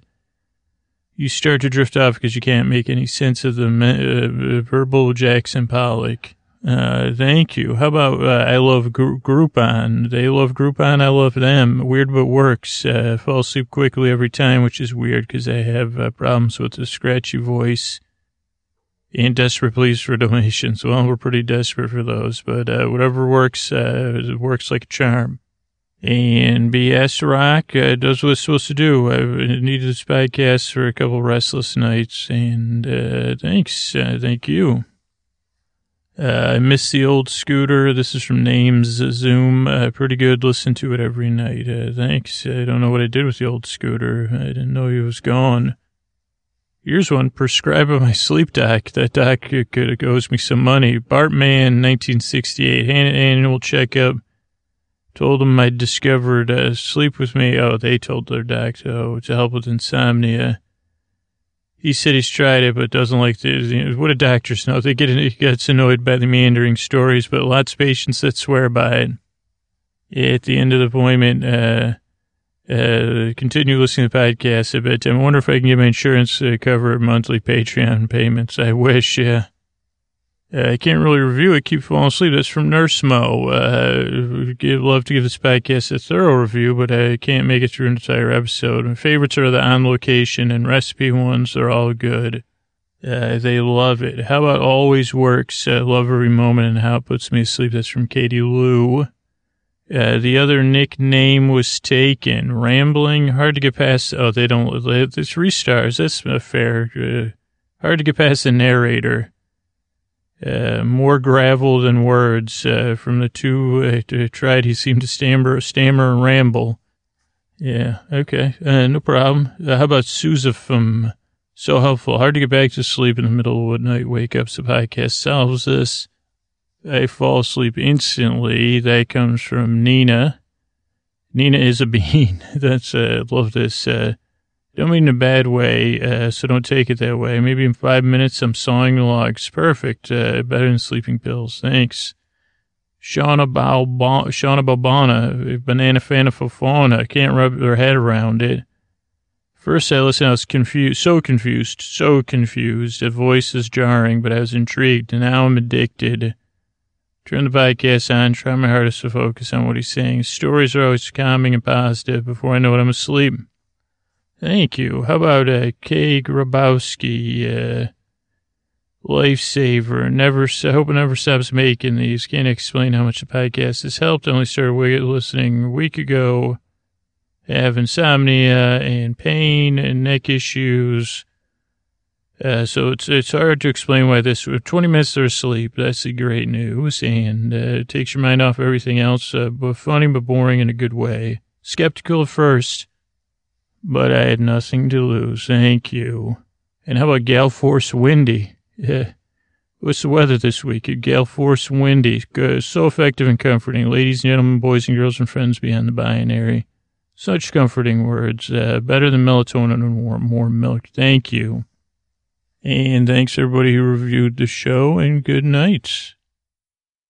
you start to drift off because you can't make any sense of the uh, verbal Jackson Pollock. Uh, thank you. How about, uh, I love Gr- Groupon. They love Groupon. I love them. Weird but works. Fall asleep quickly every time, which is weird because I have problems with the scratchy voice and desperate pleas for *laughs* donations. Well, we're pretty desperate for those, but, uh, whatever works, uh, works like a charm. And BS Rock uh, does what it's supposed to do. I needed this podcast for a couple restless nights, and uh, thanks. Uh, thank you. Uh, I miss the old scooter. This is from Names Zoom. Uh, pretty good. Listen to it every night. Uh, thanks. I don't know what I did with the old scooter. I didn't know he was gone. Here's one prescribed by my sleep doc. That doc could owes me some money. Bartman, 1968, annual checkup Told him I discovered uh, sleep with me. Oh, they told their doctor oh, to help with insomnia. he said he's tried it, but doesn't like the, you know, what do doctors know? They get, he gets annoyed by the meandering stories, but lots of patients that swear by it. Yeah, at the end of the appointment, uh, uh, continue listening to the podcast a bit. I wonder if I can get my insurance to cover monthly Patreon payments. I wish, yeah. Uh, I can't really review it. Keep falling asleep. That's from Nurse Mo. Uh, give, love to give this podcast a thorough review, but I can't make it through an entire episode. My favorites are the on location and recipe ones. They're all good. Uh, they love it. How about always works? Uh, love every moment and how it puts me to sleep. That's from Katie Lou. Uh, the other nickname was taken. Rambling, hard to get past. Oh, they don't. It's three stars. That's fair. Uh, hard to get past the narrator. Uh, more gravel than words. Uh, from the two uh, tried, he seemed to stammer, stammer and ramble. Yeah, okay, uh, no problem. Uh, how about Susafum? So helpful. Hard to get back to sleep in the middle of the night. Wake up, so podcast solves this. I fall asleep instantly. That comes from Nina. Nina is a bean. *laughs* That's, uh, love this. Uh, don't mean in a bad way, uh, so don't take it that way. Maybe in five minutes I'm sawing the logs. Perfect. Uh, better than sleeping pills. Thanks. Shauna, Balbana, Shauna Balbana, banana fana fauna. Can't rub their head around it. First I listened, I was confused, so confused, so confused. The voice is jarring, but I was intrigued, and now I'm addicted. Turn the podcast on, try my hardest to focus on what he's saying. Stories are always calming and positive. Before I know it, I'm asleep. Thank you. How about uh, Grabowski, uh, lifesaver? Never, I hope it never stops making these. Can't explain how much the podcast has helped. I only started listening a week ago. I have insomnia and pain and neck issues. Uh, so it's it's hard to explain why this 20 minutes of sleep. That's the great news, and uh, it takes your mind off everything else. Uh, but funny, but boring in a good way. Skeptical at first, but I had nothing to lose. Thank you. And how about Gale Force Windy? Yeah. What's the weather this week? Gale Force Windy. Good. So effective and comforting. Ladies and gentlemen, boys and girls and friends beyond the binary. Such comforting words. Uh, better than melatonin and more, more milk. Thank you. And thanks everybody who reviewed the show and good night.